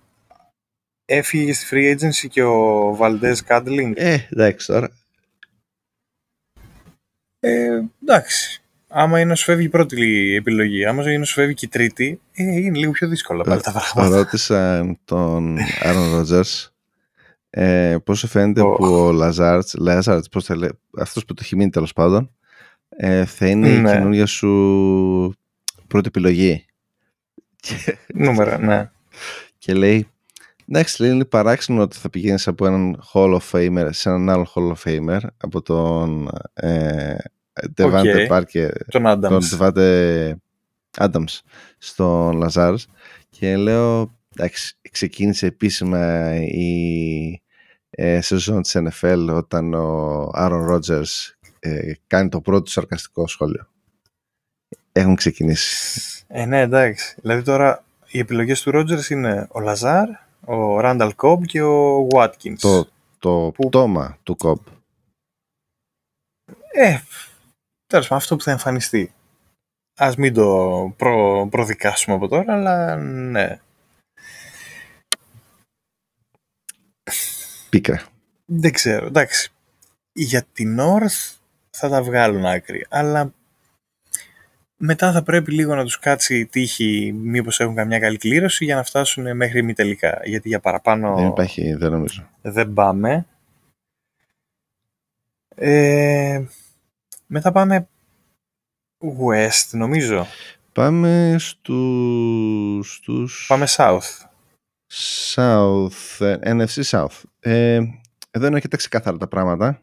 έφυγε στη free agency και ο Valdez Candling. Ε, εντάξει τώρα. Ε, εντάξει. Άμα είναι να σου φεύγει η πρώτη επιλογή, άμα είναι να σου φεύγει και η τρίτη, ε, είναι λίγο πιο δύσκολα πάλι τα πράγματα. Ρώτησα τον Άρον Rodgers ε, πώς σου φαίνεται oh. που ο Λαζάρτς, Λαζάρτς πώς θα λέει, αυτός που το έχει μείνει τέλος πάντων, ε, θα είναι ναι. η καινούργια σου πρώτη επιλογή. Νούμερα, ναι. Και λέει, εντάξει, λέει, είναι παράξενο ότι θα πηγαίνεις από έναν Hall of Famer σε έναν άλλο Hall of Famer, από τον ε, Devante okay. Parker, τον Adams. Τον Devante Adams στον Λαζάρς και λέω, εντάξει, ξεκίνησε επίσημα η ε, σεζόν της NFL όταν ο Άρον Ρότζερς ε, κάνει το πρώτο σαρκαστικό σχόλιο. Έχουν ξεκινήσει. Ε, ναι, εντάξει. Δηλαδή τώρα οι επιλογές του Ρότζερς είναι ο Λαζάρ, ο Ράνταλ Κόμπ και ο Βάτκινς. Το, το που... πτώμα του Κόμπ. Ε, τέλος πάντων, αυτό που θα εμφανιστεί. Ας μην το προ, προδικάσουμε από τώρα, αλλά ναι. Πίκρα. Δεν ξέρω, εντάξει. Για την North θα τα βγάλουν άκρη, αλλά μετά θα πρέπει λίγο να τους κάτσει η τύχη μήπως έχουν καμιά καλή κλήρωση για να φτάσουν μέχρι μη τελικά. Γιατί για παραπάνω δεν υπάρχει, δεν νομίζω. Δεν πάμε. Ε, μετά πάμε West νομίζω. Πάμε στους... στους... Πάμε South. South, ε, NFC South. Ε, εδώ είναι αρκετά ξεκάθαρα τα πράγματα.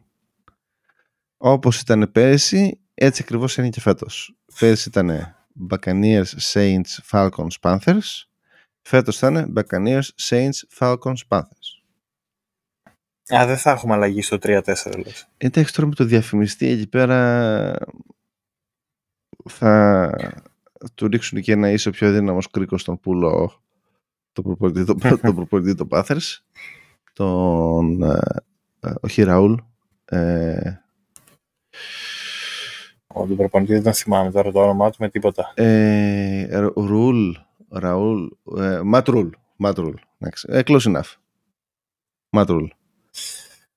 Όπως ήταν πέρσι, έτσι ακριβώς είναι και φέτος. Πέρσι ήταν Buccaneers, Saints, Falcons, Panthers. Φέτος θα είναι Buccaneers, Saints, Falcons, Panthers. Α, δεν θα έχουμε αλλαγή στο 3-4 λες. Εντάξει τώρα με το διαφημιστή εκεί πέρα θα του ρίξουν και ένα ίσο πιο δύναμος κρίκος στον πουλό το προπονητή, το, το προπονητή το Panthers τον ε, ε, όχι Ραούλ ε, ο τον προπονητή δεν θυμάμαι τώρα το όνομά του με τίποτα. Ε, Ρουλ, Ραούλ, ε, Ματρούλ, Ματρούλ, ε, close enough. Ματρούλ.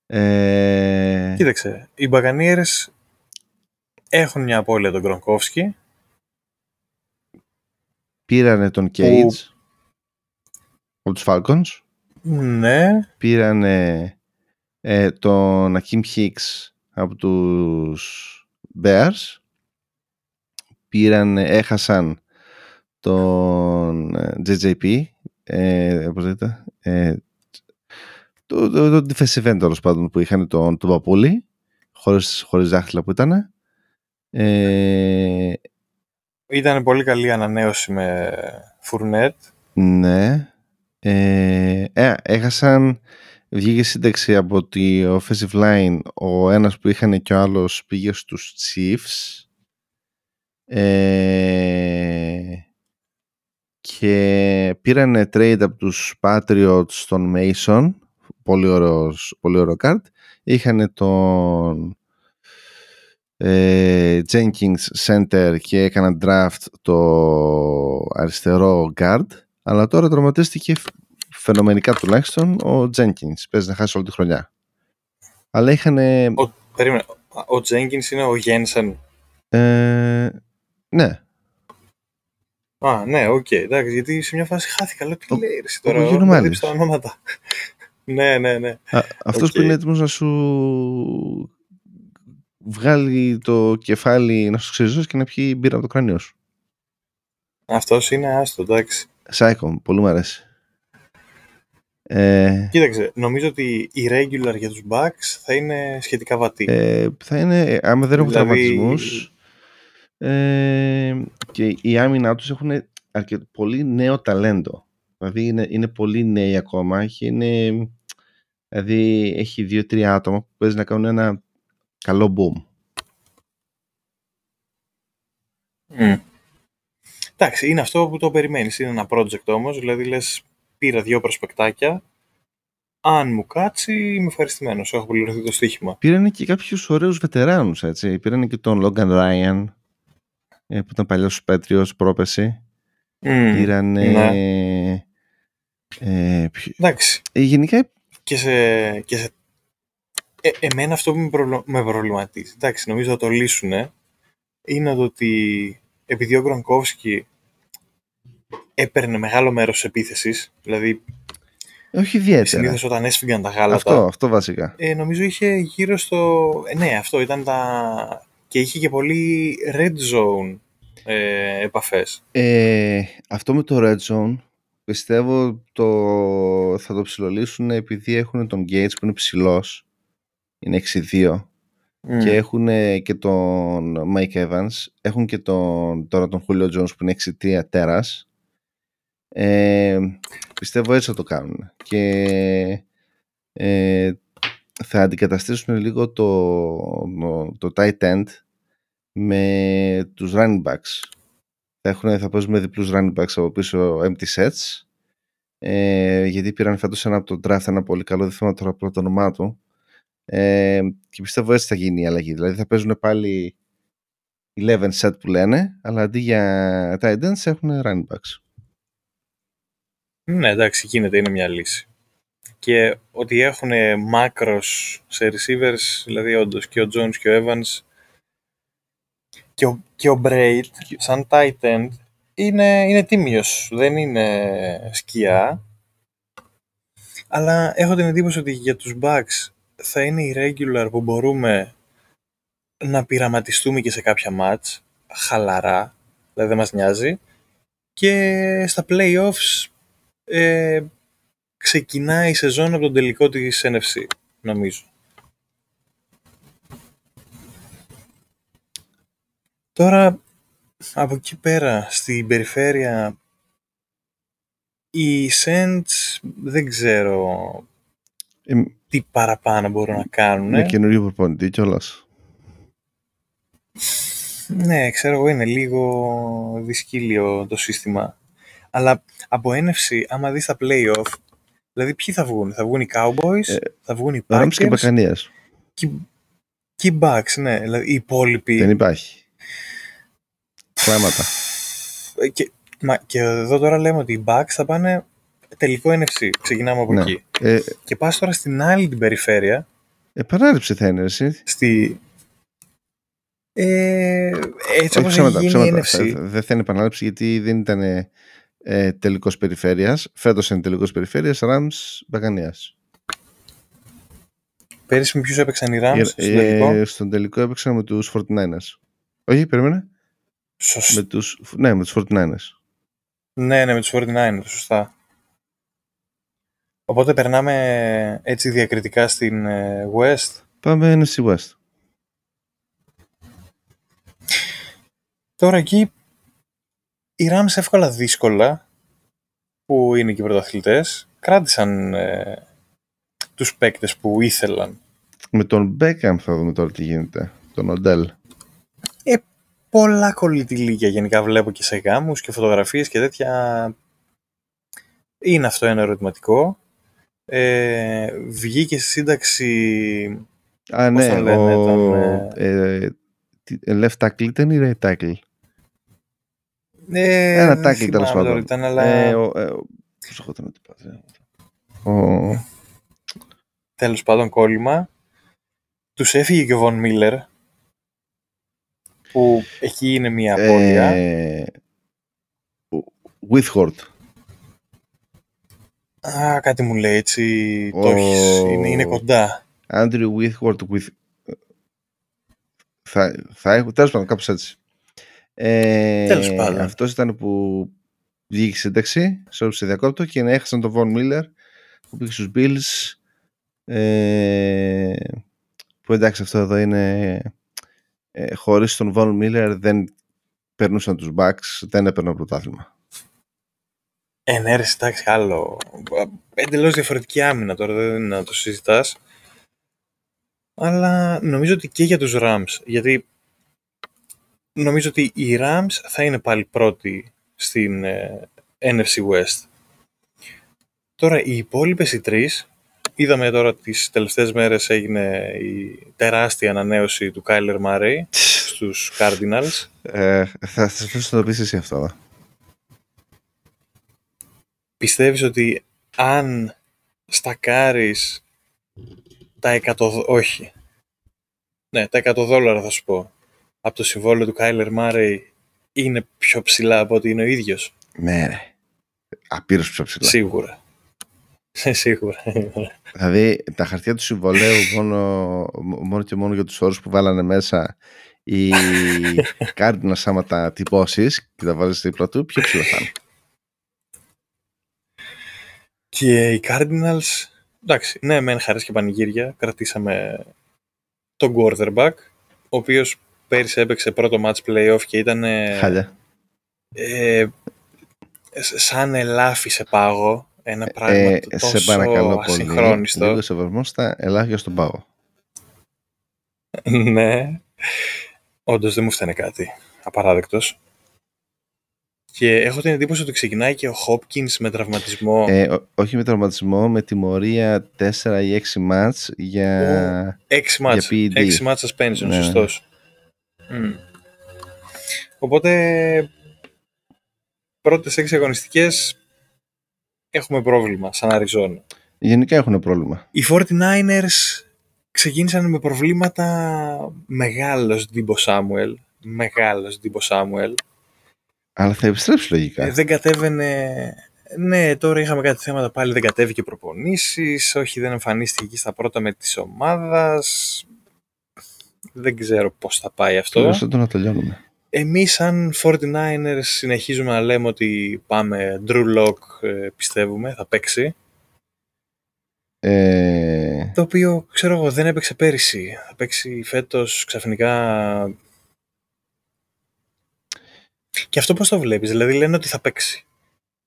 Ε... Κοίταξε, οι Μπαγκανίερες έχουν μια απώλεια τον Γκρονκόφσκι. Πήρανε τον Κέιτς που... από τους Falcons. Ναι. Πήρανε ε, τον Ακίμ Χίξ από τους Bears πήραν, έχασαν τον JJP ε, πώς λέτε, ε, το, το, το defensive end τέλος πάντων που είχαν τον, τον Παπούλη χωρίς, χωρίς δάχτυλα που ήταν. Ε, ήταν πολύ καλή ανανέωση με Φουρνέτ ναι. Ε, ε, έχασαν βγήκε σύνταξη από τη offensive line ο ένας που είχαν και ο άλλος πήγε στους Chiefs. Ε, και πήραν trade από τους Patriots στον Mason πολύ, ωραίος, πολύ ωραίο guard είχαν τον ε, Jenkins center και έκαναν draft το αριστερό guard αλλά τώρα τραυματίστηκε φαινομενικά τουλάχιστον ο Jenkins. Παίζει να χάσει όλη τη χρονιά. Αλλά είχαν. Ο, περίμενε. Ο Jenkins είναι ο Jensen. Ε, ναι. Α, ναι, ok. Okay, εντάξει, γιατί σε μια φάση χάθηκα. Λέω τι λέει εσύ τώρα. Ο δεν τα ονόματα. Ναι, ναι, ναι. αυτός okay. που είναι έτοιμος να σου βγάλει το κεφάλι να σου ξεζώσει και να πιει μπύρα από το κρανίο σου. Αυτός είναι άστο, εντάξει. Σάικο, πολύ μου αρέσει. Ε, Κοίταξε, νομίζω ότι η regular για τους Bucks θα είναι σχετικά βατή. Ε, θα είναι, άμα δεν έχουν δηλαδή... τραυματισμούς ε, και η άμυνα τους έχουν αρκετ, πολύ νέο ταλέντο. Δηλαδή είναι, είναι πολύ νέοι ακόμα και είναι, δηλαδή έχει δύο-τρία άτομα που παίζει να κάνουν ένα καλό boom. Mm. Εντάξει, είναι αυτό που το περιμένεις. Είναι ένα project όμως, δηλαδή λες πήρα δύο προσπεκτάκια, αν μου κάτσει είμαι ευχαριστημένος. Έχω πληρωθεί το στοίχημα. Πήραν και κάποιους ωραίους βετεράνους, έτσι. Πήραν και τον Λόγκαν Ράιαν, ε, που ήταν παλιός Πέτριο πρόπεση. Mm, Πήραν. Ναι. Ε, Εντάξει. Ε, γενικά. Και σε. Και σε... Ε, εμένα αυτό που με, με προβληματίζει. Εντάξει, νομίζω θα το λύσουν. Είναι ότι επειδή ο Γκρονκόφσκι έπαιρνε μεγάλο μέρος της επίθεσης, δηλαδή όχι ιδιαίτερα. Συνήθως όταν έσφυγαν τα γάλατα. Αυτό, αυτό βασικά. Ε, νομίζω είχε γύρω στο. Ε, ναι, αυτό ήταν τα. και είχε και πολύ red zone ε, επαφές. Ε, αυτό με το red zone πιστεύω το, θα το ψηλολύσουν επειδή έχουν τον Gates που είναι ψηλός. Είναι 6-2. Και έχουν και τον Mike Evans. Έχουν και τον, τώρα τον Julio Jones που είναι 6-3 τέρας. Ε, πιστεύω έτσι θα το κάνουν. Και ε, θα αντικαταστήσουν λίγο το, το, το tight end με τους running backs. Θα, έχουν, θα παίζουν με διπλούς running backs από πίσω empty sets ε, γιατί πήραν φέτος ένα από το draft ένα πολύ καλό, δεν θυμάμαι τώρα πρώτο το όνομά του ε, και πιστεύω έτσι θα γίνει η αλλαγή. Δηλαδή θα παίζουν πάλι 11 set που λένε, αλλά αντί για tight ends έχουν running backs. Ναι, εντάξει, γίνεται, είναι μια λύση. Και ότι έχουν μάκρος σε receivers, δηλαδή όντως και ο Jones και ο Evans και ο, και ο Braid, σαν tight end, είναι, είναι τίμιος, δεν είναι σκιά. Αλλά έχω την εντύπωση ότι για τους Bucks θα είναι η regular που μπορούμε να πειραματιστούμε και σε κάποια match, χαλαρά, δηλαδή δεν μας νοιάζει. Και στα playoffs ε, ξεκινάει η σεζόν από τον τελικό της NFC, νομίζω. Τώρα, από εκεί πέρα, στην περιφέρεια, οι Saints δεν ξέρω ε, τι παραπάνω μπορούν να κάνουν. Με καινούριο προπονητή κιόλας. Ναι, ξέρω εγώ, είναι λίγο δυσκύλιο το σύστημα. Αλλά από NFC, άμα δεις τα playoff, δηλαδή ποιοι θα βγουν. Θα βγουν οι Cowboys, ε, θα βγουν οι Packers. και Μπακανίας. Και, και οι Bucks, ναι. Δηλαδή οι υπόλοιποι. Δεν υπάρχει. Κλάματα. Ε, και, μα, και εδώ τώρα λέμε ότι οι Bucks θα πάνε τελικό NFC. Ξεκινάμε από ναι. εκεί. Ε, και πας τώρα στην άλλη την περιφέρεια. Επανάληψη θα είναι εσύ. Στη, ε, έτσι όπως ψέματα, έχει γίνει η NFC. Δεν θα είναι επανάληψη γιατί δεν ήταν ε, τελικός περιφέρειας. Φέτος είναι τελικός περιφέρειας, Rams Μπαγανίας. Πέρυσι με ποιους έπαιξαν οι Rams ε, στον τελικό; Ε, στον τελικό έπαιξαν με τους 49ers. Όχι, περίμενε. Σωστά. Με τους, ναι, με τους 49ers. Ναι, ναι, με τους 49ers, σωστά. Οπότε περνάμε έτσι διακριτικά στην ε, West. Πάμε στη West. Τώρα εκεί οι Rams εύκολα δύσκολα, που είναι και οι πρωταθλητές, κράτησαν ε, τους παίκτες που ήθελαν. Με τον Beckham θα δούμε τώρα τι γίνεται, τον Οντέλ. Ε, πολλά κολλητηλίκια γενικά βλέπω και σε γάμους και φωτογραφίες και τέτοια. Είναι αυτό ένα ερωτηματικό. Ε, βγήκε στη σύνταξη... Α, ναι, ο... τον, ε... Ε, left tackle ήταν ή right tackle; Ε, Ένα τάκι τέλος πάντων. Ήταν, αλλά... ε, ο, ε, πώς έχω τον ο... Τέλος πάντων κόλλημα. Τους έφυγε και ο Βον Μίλλερ. Που εκεί είναι μια απώλεια. Ε, Withhord. Α, κάτι μου λέει έτσι. Το έχεις. Είναι, είναι κοντά. Andrew Withhord. With... Θα, θα έχω, τέλος πάντων, κάπως έτσι. Ε, Τέλος πάντων. Αυτός ήταν που βγήκε σύνταξη, σε διακόπτω και έχασαν τον Von Miller που πήγε στους Bills ε, που εντάξει αυτό εδώ είναι ε, χωρίς τον Von Miller δεν περνούσαν τους Bucks, δεν έπαιρναν πρωτάθλημα. Ε, ναι, ρε, εντάξει, άλλο. Εντελώς διαφορετική άμυνα τώρα, δεν είναι να το συζητάς. αλλά νομίζω ότι και για τους Rams, γιατί νομίζω ότι οι Rams θα είναι πάλι πρώτοι στην ε, NFC West. Τώρα οι υπόλοιπες οι τρεις, είδαμε τώρα τις τελευταίες μέρες έγινε η τεράστια ανανέωση του Kyler Murray στους Cardinals. Ε, θα σας αφήσω να το πεις εσύ αυτό. Πιστεύεις ότι αν στακάρεις τα 100, όχι, ναι, τα 100 δόλαρα θα σου πω, από το συμβόλαιο του Κάιλερ Μάρεϊ είναι πιο ψηλά από ότι είναι ο ίδιος. Ναι, ρε. Απείρως πιο ψηλά. Σίγουρα. Ε, σίγουρα. δηλαδή τα χαρτιά του συμβολέου μόνο, μόνο και μόνο για τους όρους που βάλανε μέσα οι Cardinals άμα τα τυπώσεις και τα βάλεις δίπλα του, πιο ψηλά θα είναι. Και οι Cardinals, εντάξει, ναι, μεν χαρές και πανηγύρια, κρατήσαμε τον quarterback, ο οποίος πέρυσι έπαιξε πρώτο match playoff και ήταν... Χάλια. Ε, σαν ελάφι σε πάγο, ένα πράγμα ε, τόσο σε παρακαλώ ασυγχρόνιστο. Πολύ, λίγο σεβασμός στα ελάφια στον πάγο. ναι, όντως δεν μου φταίνει κάτι. Απαράδεκτος. Και έχω την εντύπωση ότι ξεκινάει και ο Hopkins με τραυματισμό. Ε, όχι με τραυματισμό, με τιμωρία 4 ή 6 μάτς για, 6 μάτς, 6 μάτς suspension, ναι. σωστός. Mm. Οπότε, πρώτες 6 αγωνιστικές έχουμε πρόβλημα, σαν Αριζόνα. Γενικά έχουν πρόβλημα. Οι 49ers ξεκίνησαν με προβλήματα μεγάλος Ντίμπο Σάμουελ. Μεγάλος Ντίμπο Σάμουελ αλλά θα επιστρέψει λογικά. Ε, δεν κατέβαινε. Ναι, τώρα είχαμε κάτι θέματα πάλι. Δεν κατέβηκε προπονήσεις. Όχι, δεν εμφανίστηκε εκεί στα πρώτα με της ομάδας. Δεν ξέρω πώς θα πάει αυτό. Θέλω το να τελειώνουμε. Εμείς, σαν 49ers, συνεχίζουμε να λέμε ότι πάμε Drew Lock, ε, πιστεύουμε, θα παίξει. Ε... Το οποίο, ξέρω εγώ, δεν έπαιξε πέρυσι. Θα παίξει φέτος ξαφνικά και αυτό πώς το βλέπεις, δηλαδή λένε ότι θα παίξει.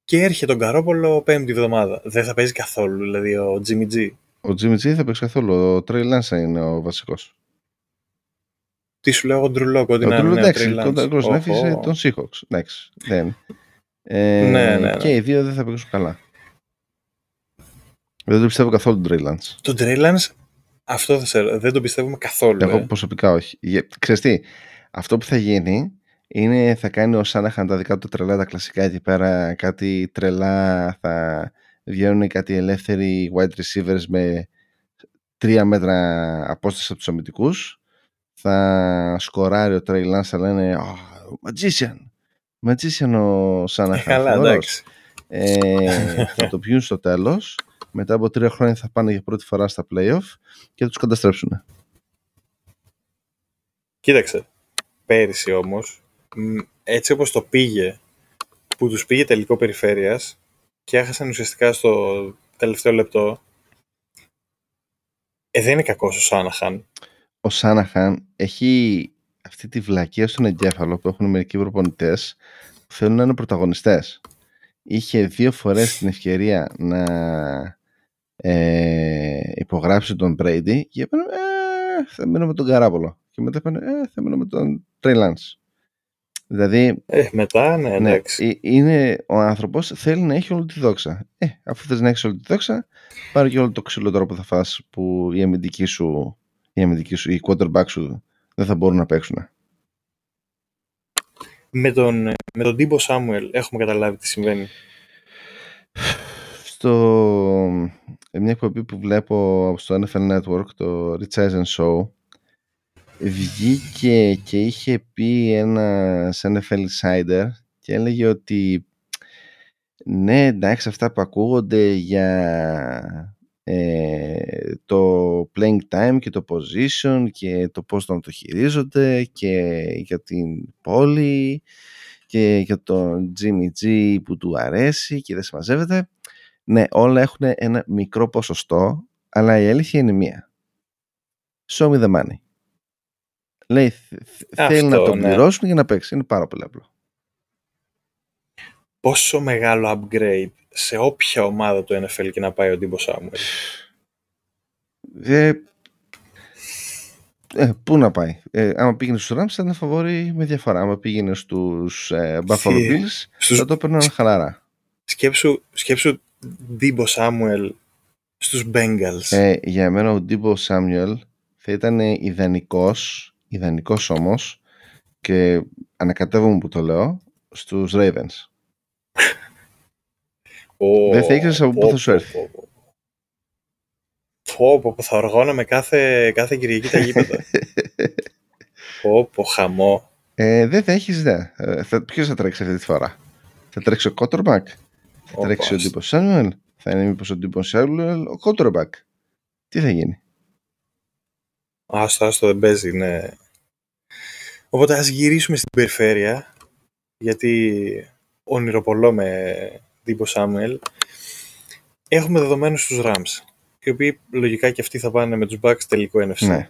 Και έρχεται τον Καρόπολο πέμπτη εβδομάδα. Δεν θα παίζει καθόλου, δηλαδή ο Jimmy G. Ο Jimmy G θα παίξει καθόλου. Ο Trey Lance είναι ο βασικός. Τι σου λέω, ο Drew Lock, ότι είναι ο εντάξει, ο άφησε τον Seahawks. Εντάξει, δεν. Ε, ναι, ναι, ναι. Και οι δύο δεν θα παίξουν καλά. Δεν το πιστεύω καθόλου τον Trey Lance. Τον Trey Lance, αυτό δεν το πιστεύουμε καθόλου. Εγώ ε. προσωπικά όχι. Ξέρεις τι, αυτό που θα γίνει είναι, θα κάνει ο Σάναχαν τα δικά του τρελά τα κλασικά εκεί πέρα, κάτι τρελά, θα βγαίνουν κάτι ελεύθεροι wide receivers με τρία μέτρα απόσταση από τους αμυντικούς. Θα σκοράρει ο Trey Lance, θα λένε oh, magician, magician ο Σάναχαν. Καλά, εντάξει. Ε, θα το πιούν στο τέλος. Μετά από τρία χρόνια θα πάνε για πρώτη φορά στα playoff και θα τους καταστρέψουν. Κοίταξε, πέρυσι όμως έτσι όπως το πήγε, που τους πήγε τελικό περιφέρειας και έχασαν ουσιαστικά στο τελευταίο λεπτό, ε, δεν είναι κακός ο Σάναχαν. Ο Σάναχαν έχει αυτή τη βλακία στον εγκέφαλο που έχουν μερικοί προπονητές που θέλουν να είναι πρωταγωνιστές. Είχε δύο φορές την ευκαιρία να ε, υπογράψει τον Brady και είπε ε, θα μείνω με τον Καράπολο. Και μετά είπε ε, θα μείνω με τον Trey Δηλαδή, ε, μετά, ναι, ναι, εντάξει. Ναι, είναι, ο άνθρωπος θέλει να έχει όλη τη δόξα. Ε, αφού θες να έχεις όλη τη δόξα, πάρε και όλο το ξύλο τώρα που θα φας που η αμυντική σου, η αμυντική σου, η quarterback σου δεν θα μπορούν να παίξουν. Με τον, με τον Τίμπο Σάμουελ έχουμε καταλάβει τι συμβαίνει. Στο μια εκπομπή που βλέπω στο NFL Network, το Rich Eisen Show, βγήκε και είχε πει ένας NFL Insider και έλεγε ότι ναι εντάξει αυτά που ακούγονται για ε, το playing time και το position και το πώς τον το χειρίζονται και για την πόλη και για τον Jimmy G που του αρέσει και δεν συμμαζεύεται ναι όλα έχουν ένα μικρό ποσοστό αλλά η αλήθεια είναι μία show me the money Λέει θέλει να τον ναι. πληρώσουν για να παίξει. Είναι πάρα πολύ απλό. Πόσο μεγάλο upgrade σε όποια ομάδα του NFL και να πάει ο Ντίμπο Σάμουελ. Ε, Ε, πού να πάει; Ε, άμα πήγαινε στους Rams θα ήταν φαβόρη με διαφορά. Άμα πήγαινε στους ε, Buffalo Bills στους... θα το έπαιρναν χαλαρά. Σκέψου, σκέψου Ντίμπο Σάμουελ στους Bengals. Ε, για μένα ο Ντίμπο Σάμουελ θα ήταν ιδανικός, ιδανικός όμως και ανακατεύομαι που το λέω, στους Ravens. Oh, Δεν θα ήξερες από πού θα σου έρθει. Πω, πω, θα οργώναμε κάθε, κάθε Κυριακή τα γήπεδα. πω, πω, χαμό. Ε, δεν θα έχεις ιδέα. Ε, θα, ποιος θα τρέξει αυτή τη φορά; Θα τρέξει ο Κότορμπακ. Θα τρέξει ο Ντύπος Σάνουελ. Θα είναι μήπως ο Ντύπος Σάνουελ ο Κότορμπακ. Τι θα γίνει; Άστο, άστο, δεν παίζει, ναι. Οπότε ας γυρίσουμε στην περιφέρεια, γιατί ονειροπολώ με Ντύπο Σάμουελ. Έχουμε δεδομένους τους Rams οι οποίοι λογικά και αυτοί θα πάνε με τους Bucks τελικό NFC. Ναι.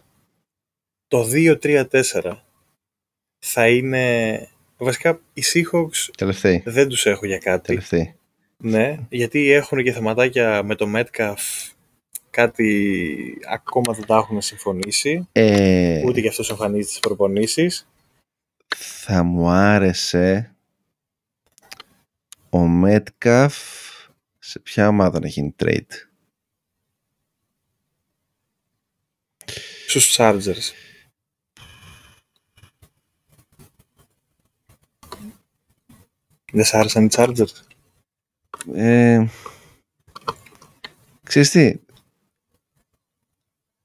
Το 2-3-4 θα είναι... Βασικά οι Seahawks Τελευταίοι. δεν τους έχω για κάτι. Τελευταίοι. Ναι, γιατί έχουν και θεματάκια με το Metcalf κάτι ακόμα δεν τα έχουν συμφωνήσει. Ε... Ούτε και αυτός εμφανίζει τις προπονήσεις. Θα μου άρεσε ο Metcalf σε ποια ομάδα να γίνει trade; στους Chargers. Δεν σ' άρεσαν οι Chargers. Ε, ξέρεις τι,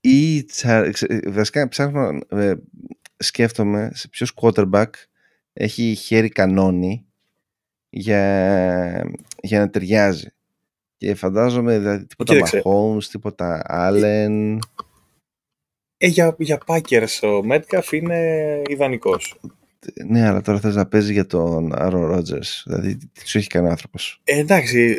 ή βασικά ψάχνω, ε, σκέφτομαι σε ποιος quarterback έχει χέρι κανόνι για, για να ταιριάζει. Και φαντάζομαι δηλαδή, τίποτα Mahomes, τίποτα Allen. Ε, για, για Packers ο Metcalf είναι ιδανικός. Ναι, αλλά τώρα θες να παίζει για τον Aaron Rodgers. Δηλαδή, τι σου έχει κάνει άνθρωπος. Ε, εντάξει,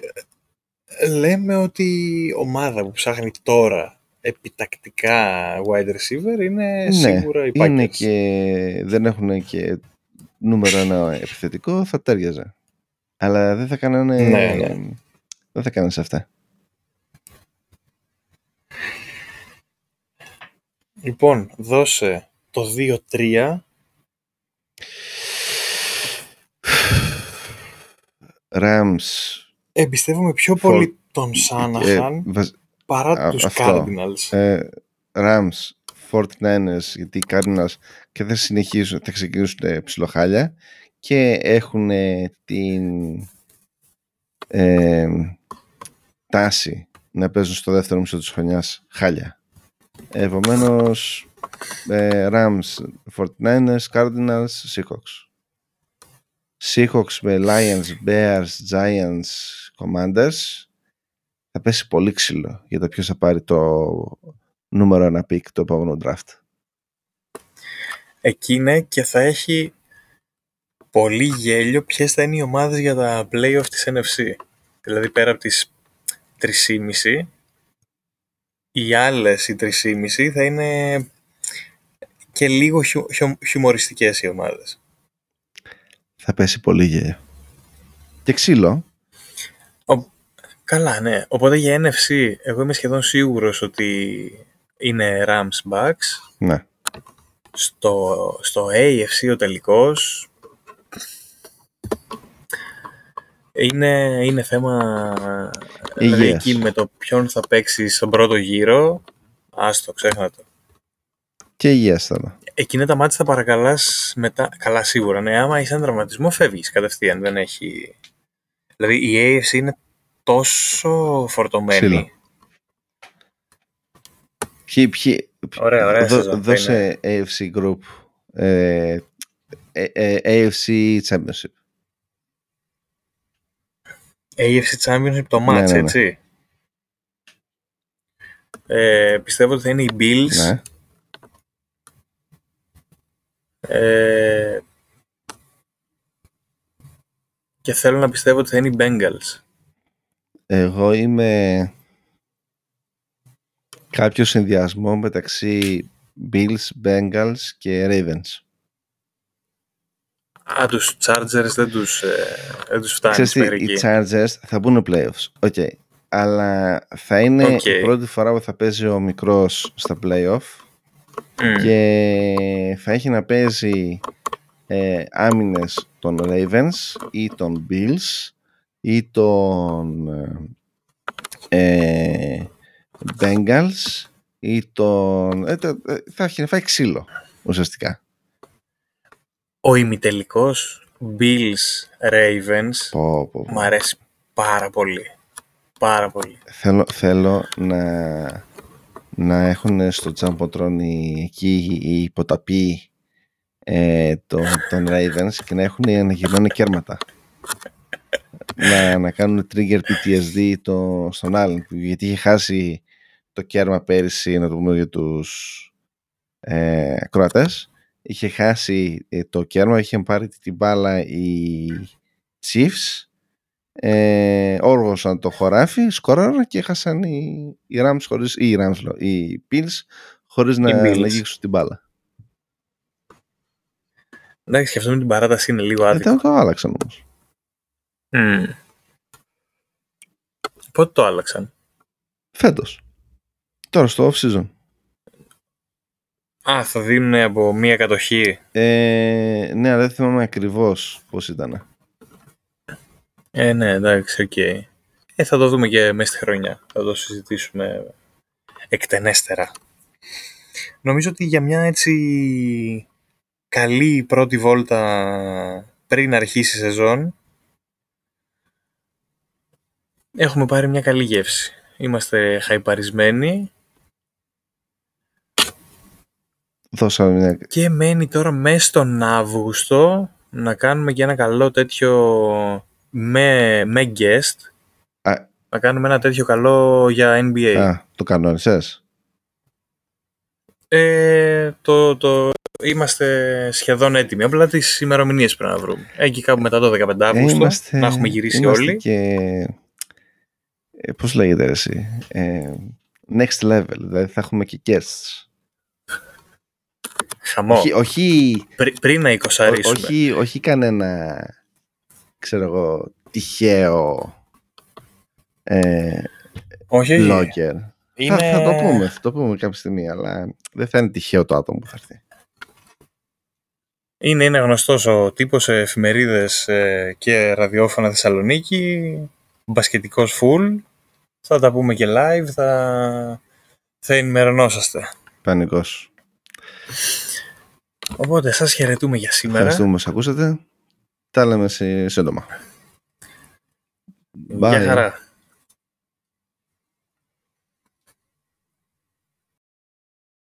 λέμε ότι η ομάδα που ψάχνει τώρα επιτακτικά wide receiver είναι ναι, σίγουρα οι Packers. Είναι και δεν έχουν και νούμερο ένα επιθετικό, θα τέριαζε. Αλλά δεν θα κάνανε... Ναι, ναι. Δεν θα κάνανε σε αυτά. Λοιπόν, δώσε το 2-3. Rams. Εμπιστεύομαι πιο πολύ τον Σάναχαν ε, παρά τους Cardinals. Ε, Rams, 49ers, γιατί οι Cardinals και θα συνεχίσουν, θα ξεκινήσουν ψιλοχάλια και έχουν την ε, τάση να παίζουν στο δεύτερο μισό της χρονιάς χάλια. Επομένως, ε, Rams, 49ers, Cardinals, Seahawks. Seahawks με Lions, Bears, Giants, Commanders. Θα πέσει πολύ ξύλο για το ποιος θα πάρει το νούμερο ένα pick το επόμενο draft. Εκεί είναι και θα έχει πολύ γέλιο ποιες θα είναι οι ομάδες για τα playoff της NFC. Δηλαδή πέρα από τις 3,5 οι άλλες, οι 3,5 θα είναι και λίγο χιου, χιου, χιουμοριστικές οι ομάδες. Θα πέσει πολύ γέλιο. Και ξύλο. Καλά, ναι. Οπότε για NFC, εγώ είμαι σχεδόν σίγουρος ότι είναι Rams Bucks. Ναι. Στο, στο AFC ο τελικός είναι, είναι θέμα δηλαδή εκεί με το ποιον θα παίξει στον πρώτο γύρο. Άστο, ξέχνα το. Και υγείας θα Εκείνα τα μάτια θα παρακαλάς μετά. Καλά, σίγουρα. Ναι, άμα είσαι τραυματισμό, φεύγεις κατευθείαν. Δεν έχει. Δηλαδή η AFC είναι τόσο φορτωμένη. Ποιοι, ποιοι, ωραία, ωραία. Δώ, δώσε AFC Group. Ε, ε, ε, AFC Championship. AFC Championship το match, ναι, ναι, ναι. έτσι. Ε, πιστεύω ότι θα είναι οι Bills. Ναι. Ε, και θέλω να πιστεύω ότι θα είναι οι Bengals. Εγώ είμαι κάποιος συνδυασμός μεταξύ Bills, Bengals και Ravens. Α, τους Chargers δεν τους, ε, δεν τους φτάνει Ξέρεις, οι Chargers θα μπουν playoffs. Okay. Αλλά θα είναι η πρώτη φορά που θα παίζει ο μικρός στα playoff και θα έχει να παίζει ε, άμυνες των Ravens ή των Bills ή των ε, Bengals ή τον... Ε, θα έχει φάει ξύλο ουσιαστικά. Ο ημιτελικός Bills Ravens πω, πω, μου αρέσει πάρα πολύ. Πάρα πολύ. Θέλω, θέλω να, να έχουν στο Τζαμποτρόνι εκεί οι υποταποί ε, των, των Ravens και να έχουν αναγυρνώνει κέρματα. να, να κάνουν trigger PTSD το, στον άλλον γιατί είχε χάσει το κέρμα πέρυσι να το πούμε για τους ε, Κροατές είχε χάσει ε, το κέρμα είχε πάρει την μπάλα οι Chiefs ε, όργωσαν το χωράφι σκόραρα και έχασαν οι, οι Rams χωρίς, ή οι Rams οι Bills χωρίς να, να την μπάλα Εντάξει, και αυτό με την παράταση είναι λίγο άδικο. Δεν το άλλαξαν όμως. Mm. Πότε το άλλαξαν; Φέτος. Τώρα στο off season. Α, θα δίνουν από μία κατοχή. Ε, ναι, αλλά δεν θυμάμαι ακριβώς πώς ήταν. Ε, ναι, εντάξει, ok. Okay. Ε, θα το δούμε και μέσα στη χρονιά. Θα το συζητήσουμε εκτενέστερα. Νομίζω ότι για μια έτσι καλή πρώτη βόλτα πριν αρχίσει η σεζόν έχουμε πάρει μια καλή γεύση. Είμαστε χαϊπαρισμένοι. Δώσαμε μια... Και μένει τώρα μέσα στον Αύγουστο να κάνουμε και ένα καλό τέτοιο με, με guest. Να κάνουμε ένα τέτοιο καλό για NBA. Α, το κανόνισες; Ε, το, το, είμαστε σχεδόν έτοιμοι. Απλά τις ημερομηνίες πρέπει να βρούμε. Εκεί κάπου μετά το 15 Αύγουστο είμαστε, να έχουμε γυρίσει είμαστε όλοι. Και... Ε, πώς λέγεται εσύ. Ε, next level. Δηλαδή θα έχουμε και guests. Χαμό. Όχι, όχι, πριν να εικοσαρίσουμε. Όχι, όχι κανένα, ξέρω εγώ, τυχαίο ε, όχι, blogger. Είναι... Θα, θα, το πούμε, θα το πούμε κάποια στιγμή, αλλά δεν θα είναι τυχαίο το άτομο που θα έρθει. Είναι, είναι γνωστός ο τύπος σε εφημερίδες ε, και ραδιόφωνα Θεσσαλονίκη, μπασκετικός full, θα τα πούμε και live, θα, θα ενημερωνόσαστε. Πανικός. Οπότε σας χαιρετούμε για σήμερα. Ευχαριστούμε που ακούσατε. Τα λέμε σύντομα. Γεια χαρά.